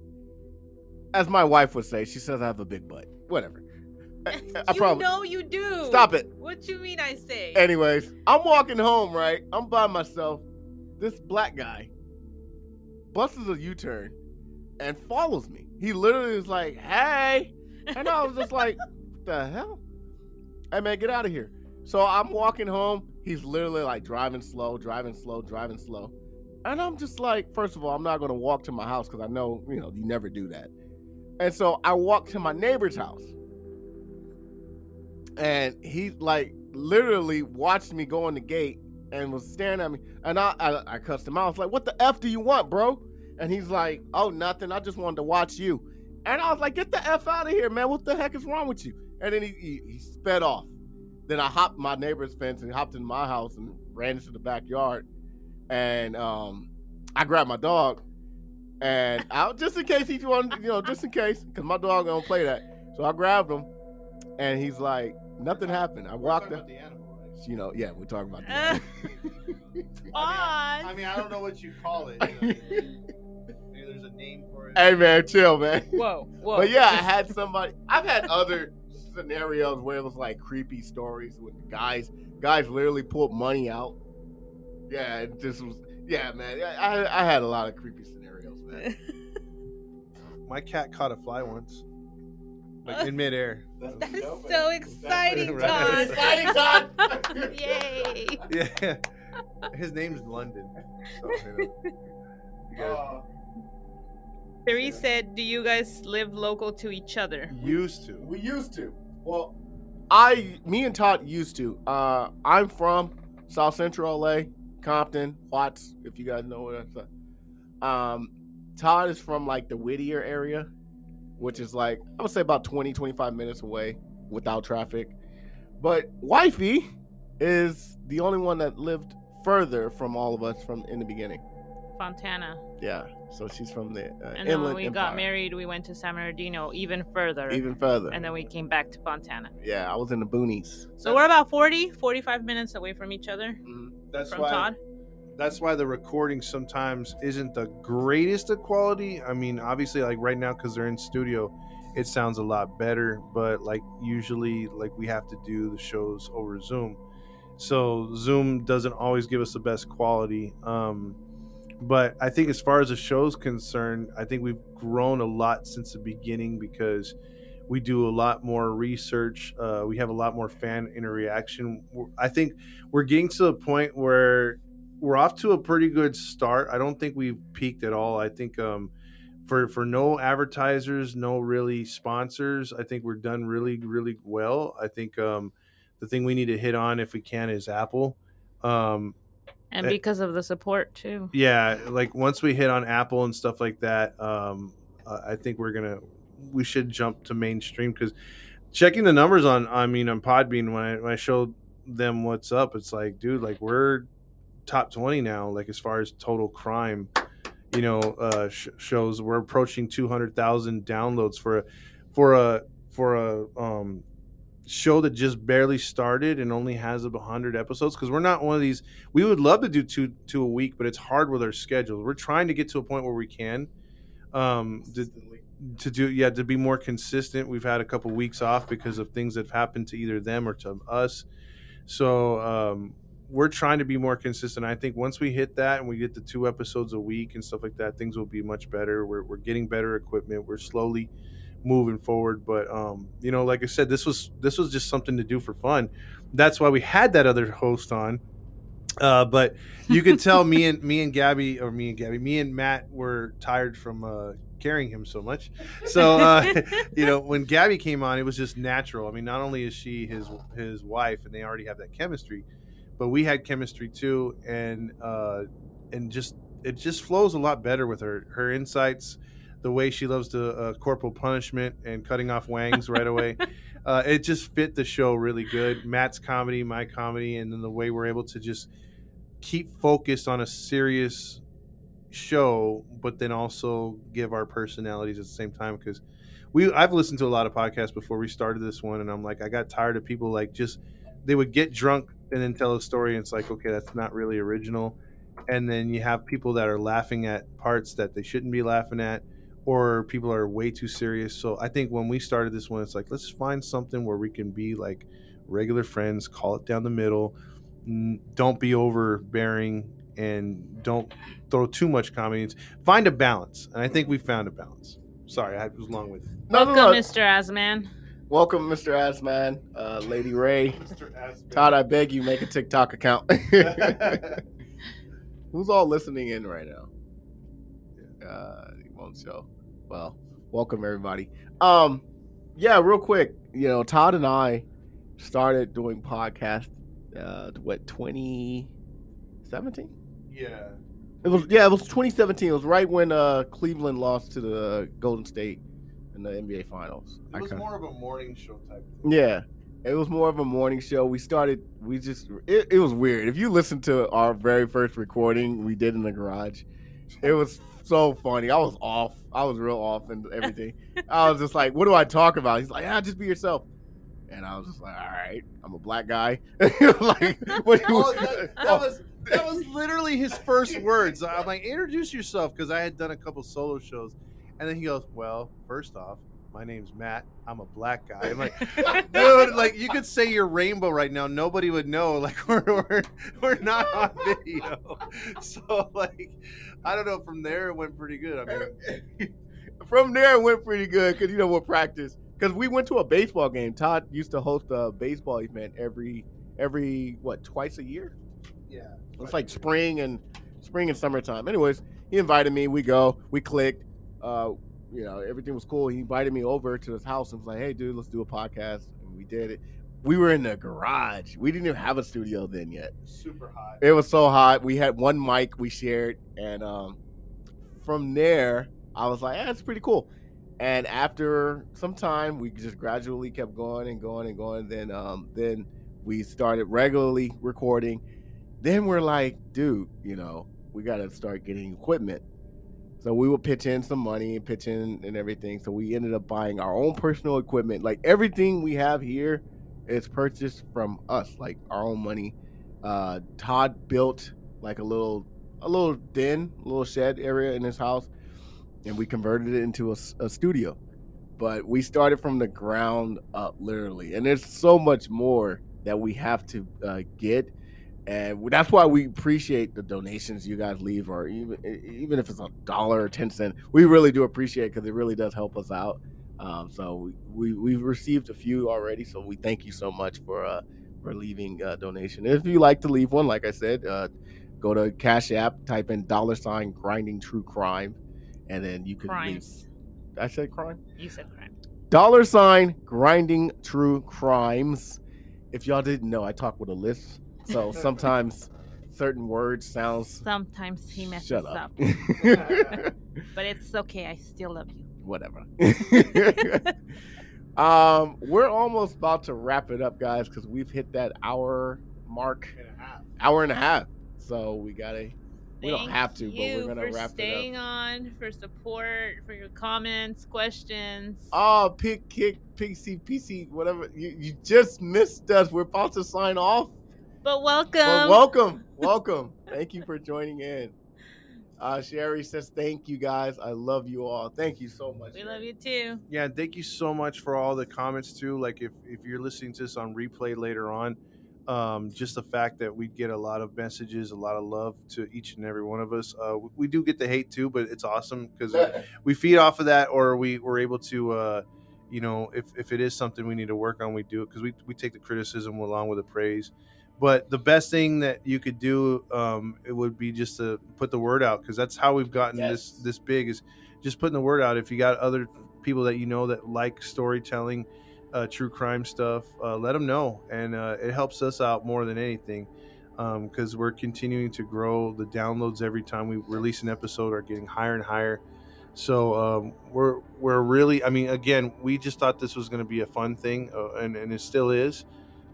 as my wife would say, she says I have a big butt. Whatever. *laughs* I, I you probably know you do. stop it. What you mean I say? Anyways, I'm walking home, right? I'm by myself. This black guy busts a U-turn and follows me. He literally is like, "Hey," and I was just like, *laughs* "What the hell?" Hey man, get out of here. So I'm walking home. He's literally like driving slow, driving slow, driving slow. And I'm just like, first of all, I'm not gonna walk to my house because I know, you know, you never do that. And so I walk to my neighbor's house. And he like literally watched me go in the gate and was staring at me. And I, I I cussed him out. I was like, what the F do you want, bro? And he's like, oh, nothing. I just wanted to watch you. And I was like, get the F out of here, man. What the heck is wrong with you? And then he, he, he sped off. Then I hopped my neighbor's fence and hopped in my house and ran into the backyard. And um, I grabbed my dog, and I just in case he wanted, you know, just in case, because my dog don't play that. So I grabbed him, and he's like, nothing happened. I walked up. the animal, right? You know, yeah, we're talking about. Uh, that. on. I mean, I don't know what you call it. you *laughs* know, Maybe there's a name for it. hey man, chill, man. Whoa, whoa. But yeah, I had somebody. I've had other scenarios where it was like creepy stories with guys. Guys literally pulled money out. Yeah, it just was. Yeah, man. I I, I had a lot of creepy scenarios, man. *laughs* My cat caught a fly once, like *laughs* in midair. That is so exciting, Right. Todd. Exciting, Todd. *laughs* Yay. Yeah, his name's London. So, you know, you guys Uh, Therese said, "Do you guys live local to each other?" used to. we used to. Well, I, me and Todd used to. Uh, I'm from South Central LA, Compton, Watts, if you guys know where that's at. Um, Todd is from like the Whittier area, which is like, I would say about 20, 25 minutes away without traffic. But Wifey is the only one that lived further from all of us from in the beginning. Fontana. Yeah, so she's from the uh, And then when we Empire. got married, we went to San Bernardino, even further. even further. and then we came back to Fontana. yeah, I was in the boonies. So we're about 40, 45 minutes away from each other. Mhm. That's from why. Todd. That's why the recording sometimes isn't the greatest of quality. I mean, obviously, like right now, because they're in studio, it sounds a lot better. But like usually, like we have to do the shows over Zoom, so Zoom doesn't always give us the best quality. Um, but I think as far as the show's concerned, I think we've grown a lot since the beginning because we do a lot more research. Uh, we have a lot more fan interaction. I think we're getting to the point where we're off to a pretty good start. I don't think we've peaked at all. I think um, for for no advertisers, no really sponsors, I think we're done really really well. I think um, the thing we need to hit on if we can is Apple. Um, And Eh. because of the support, too. yeah like once we hit on apple and stuff like that um i think we're gonna we should jump to mainstream because checking the numbers on i mean on podbean when i when i showed them what's up it's like dude like we're top 20 now like as far as total crime you know uh sh- shows we're approaching 200000 downloads for a for a for a um show that just barely started and only has about 100 episodes because we're not one of these we would love to do two two a week but it's hard with our schedules. We're trying to get to a point where we can um to, to do yeah to be more consistent. We've had a couple weeks off because of things that have happened to either them or to us. So um we're trying to be more consistent. I think once we hit that and we get the two episodes a week and stuff like that things will be much better. We're, we're getting better equipment. We're slowly moving forward but um you know like i said this was this was just something to do for fun. That's why we had that other host on. Uh but you could *laughs* tell me and me and gabby or me and gabby me and matt were tired from uh carrying him so much. So uh *laughs* you know when gabby came on it was just natural. I mean not only is she his his wife and they already have that chemistry but we had chemistry too. And uh and just it just flows a lot better with her her insights the way she loves to uh, corporal punishment and cutting off wangs right away. *laughs* Uh, it just fit the show really good. Matt's comedy, my comedy, and then the way we're able to just keep focused on a serious show, but then also give our personalities at the same time. Because we, I've listened to a lot of podcasts before we started this one, and I'm like, I got tired of people like just they would get drunk and then tell a story, and it's like, okay, that's not really original. And then you have people that are laughing at parts that they shouldn't be laughing at or people are way too serious. So I think when we started this one, it's like let's find something where we can be like regular friends, call it down the middle, n- don't be overbearing, and don't throw too much comedy. Find a balance, and I think we found a balance. Sorry, I was long with No, no, Welcome, no. Mr. Asman. Welcome, Mr. Asman, uh, Lady Ray. *laughs* Todd, I beg you, make a TikTok account. *laughs* Who's all listening in right now? Uh, won't. Well, welcome everybody. Um, yeah, real quick, you know, Todd and I started doing podcast. Uh, what 2017? Yeah, It was yeah, it was 2017. It was right when uh Cleveland lost to the Golden State in the NBA Finals. it was kinda- more of a morning show type. Thing. Yeah. It was more of a morning show. We started we just it, it was weird. If you listen to our very first recording we did in the garage, It was so funny. I was off. I was real off and everything. I was just like, "What do I talk about?" He's like, "Ah, just be yourself." And I was just like, "All right, I'm a black guy." *laughs* like, *laughs* what? Oh, that, that was that was literally his first words. I'm like, introduce yourself because I had done a couple solo shows, and then he goes, "Well, first off, my name's Matt. I'm a black guy." I'm like, *laughs* dude, like you could say you're rainbow right now, nobody would know. Like *laughs* we're we're, we're not on *laughs* video, so like I don't know. From there, it went pretty good. I mean, From there, it went pretty good because you know what practice. Because we went to a baseball game. Todd used to host a baseball event every every what twice a year. yeah, It's like spring and spring and summertime. Anyways, he invited me. We go. We clicked. Uh, you know, everything was cool. He invited me over to his house and was like, "Hey, dude, let's do a podcast." And we did it. We were in the garage. We didn't even have a studio then yet. super hot. It was so hot. We had one mic we shared, and um, from there, I was like, "That's it's pretty cool." And after some time, we just gradually kept going and going and going. Then, um, then we started regularly recording. Then we're like, dude, you know, we got to start getting equipment. So we would pitch in some money, and pitch in and everything. So we ended up buying our own personal equipment. Like everything we have here is purchased from us, like our own money. Uh, Todd built like a little, a little den, a little shed area in his house, and we converted it into a studio. But we started from the ground up, literally, and there's so much more that we have to uh, get and that's why we appreciate the donations you guys leave or even even if it's a dollar or 10 cent we really do appreciate it because it really does help us out. Um, so we, we we've received a few already so we thank you so much for uh for leaving a donation. If you like to leave one like i said uh go to cash app type in dollar sign grinding true crime and then you can Crimes. leave i said crime? You said crime. dollar sign grinding true crimes. If y'all didn't know i talk with a list so sometimes certain words sounds Sometimes he messes shut up. up *laughs* but it's okay. I still love you. whatever *laughs* um we're almost about to wrap it up guys because we've hit that hour mark hour and a half so we gotta we don't have to but we're gonna for wrap it up staying on, for support, for your comments, questions. Oh, pick, kick, PC, PC, whatever. You, you just missed us. We're about to sign off. But welcome. Well, welcome, *laughs* welcome. Thank you for joining in. Uh, Sherry says, "Thank you guys. I love you all. Thank you so much." we love you too. Yeah, thank you so much for all the comments too. Like if if you're listening to this on replay later on, um, just the fact that we get a lot of messages, a lot of love to each and every one of us. Uh, we, we do get the hate too, but it's awesome because *laughs* we feed off of that, or we we're able to, uh, you know, if if it is something we need to work on, we do it because we we take the criticism along with the praise. But the best thing that you could do, um, it would be just to put the word out because that's how we've gotten this Yes. this big is just putting the word out. If you got other people that you know that like storytelling, uh, true crime stuff, uh, let them know, and uh, it helps us out more than anything because we're continuing to grow. The downloads every time we release an episode are getting higher and higher. So um, we're we're really, I mean, again, we just thought this was going to be a fun thing, uh, and and it still is.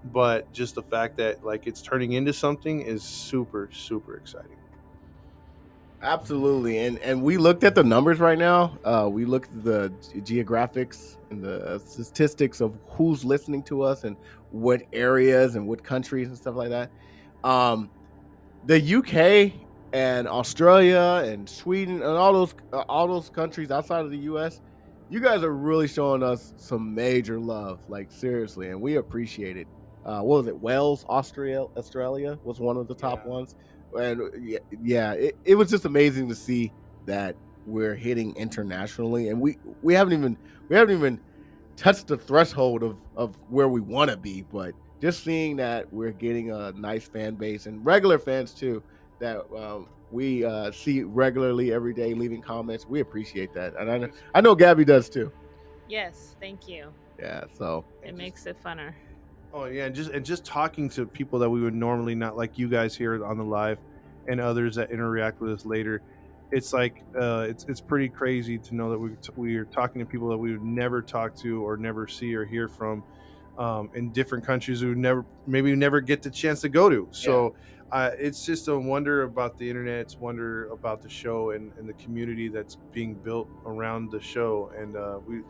But just the fact that like it's turning into something is super super exciting. Absolutely, and and we looked at the numbers right now. Uh, we looked at the geographics and the statistics of who's listening to us and what areas and what countries and stuff like that. Um, the UK and Australia and Sweden and all those uh, all those countries outside of the US, you guys are really showing us some major love, like seriously, and we appreciate it. Uh, what was it? Wales, Austria, Australia was one of the top Yeah. ones and yeah, yeah it, it was just amazing to see that we're hitting internationally and we we haven't even we haven't even touched the threshold of of where we want to be but just seeing that we're getting a nice fan base and regular fans too that um, we uh, see regularly every day leaving comments we appreciate that and i know, I know gabby does too Yes, thank you. yeah so It makes it funner. Oh yeah, and just and just talking to people that we would normally not like you guys here on the live, and others that interact with us later. It's like uh, it's it's pretty crazy to know that we we are talking to people that we would never talk to or never see or hear from, um, in different countries who never maybe never get the chance to go to. So uh, it's just a wonder about the internet. It's wonder about the show and, and the community that's being built around the show. And uh, we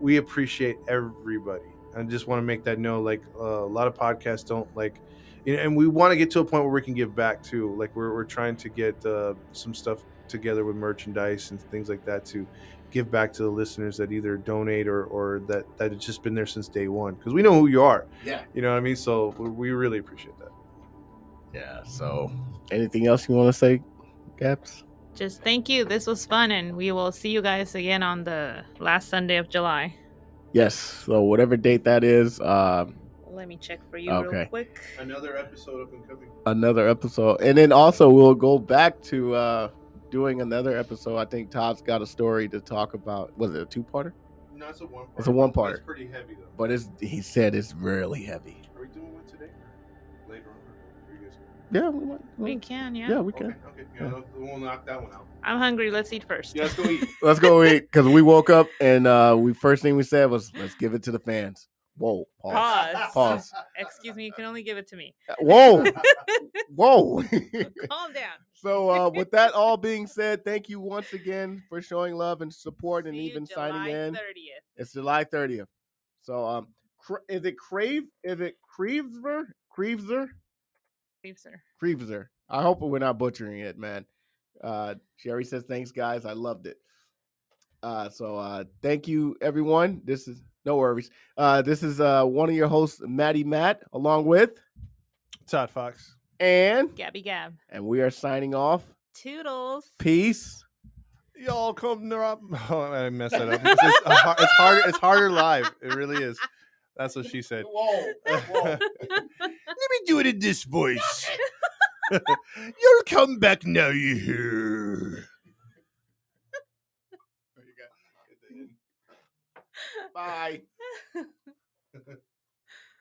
we appreciate everybody. I just want to make that know. Like uh, a lot of podcasts don't like, you know, and we want to get to a point where we can give back too. Like we're we're trying to get uh, some stuff together with merchandise and things like that to give back to the listeners that either donate or or that that it's just been there since day one because we know who you are. Yeah. You know what I mean? So we- we really appreciate that. Yeah. So, anything else you want to say, Gaps? Just thank you. This was fun, and we will see you guys again on the last Sunday of July. Yes. So, whatever date that is, um, Let me check for you Okay. real quick. Another episode up and coming. another episode, and then also we'll go back to uh doing another episode. I think Todd's got a story to talk about. Was it a two-parter? No, it's a one. It's a one-parter. It's pretty heavy though. But it's he said it's really heavy. Yeah, we, might, We can, yeah. yeah, we can. okay. Yeah, we'll knock that one out. I'm hungry. Let's eat first. Yeah, let's go eat. *laughs* Let's go eat because we woke up and uh we first thing we said was let's give it to the fans. Whoa, pause. Pause. Pause. *laughs* Excuse me. You can only give it to me. Whoa, *laughs* whoa. Calm down. so uh with that all being said, thank you once again for showing love and support and See you even July signing in. 30th. It's July 30th. So um cr- is it Crave? Is it Creveser? Creveser? Creepser. Creveser. I hope we're not butchering it, man. Uh Sherry says thanks guys. I loved it. Uh so uh thank you everyone. This is no worries. Uh this is uh one of your hosts, Maddie Matt, along with Todd Fox. and Gabby Gab. and we are signing off. Toodles. Peace. Y'all come up. *laughs* Oh, I messed that up. It's, just a it's harder. It's harder live. It really is. That's what she said. Whoa. *laughs* Let me do it in this voice. *laughs* You'll come back now. You hear? Bye. *laughs*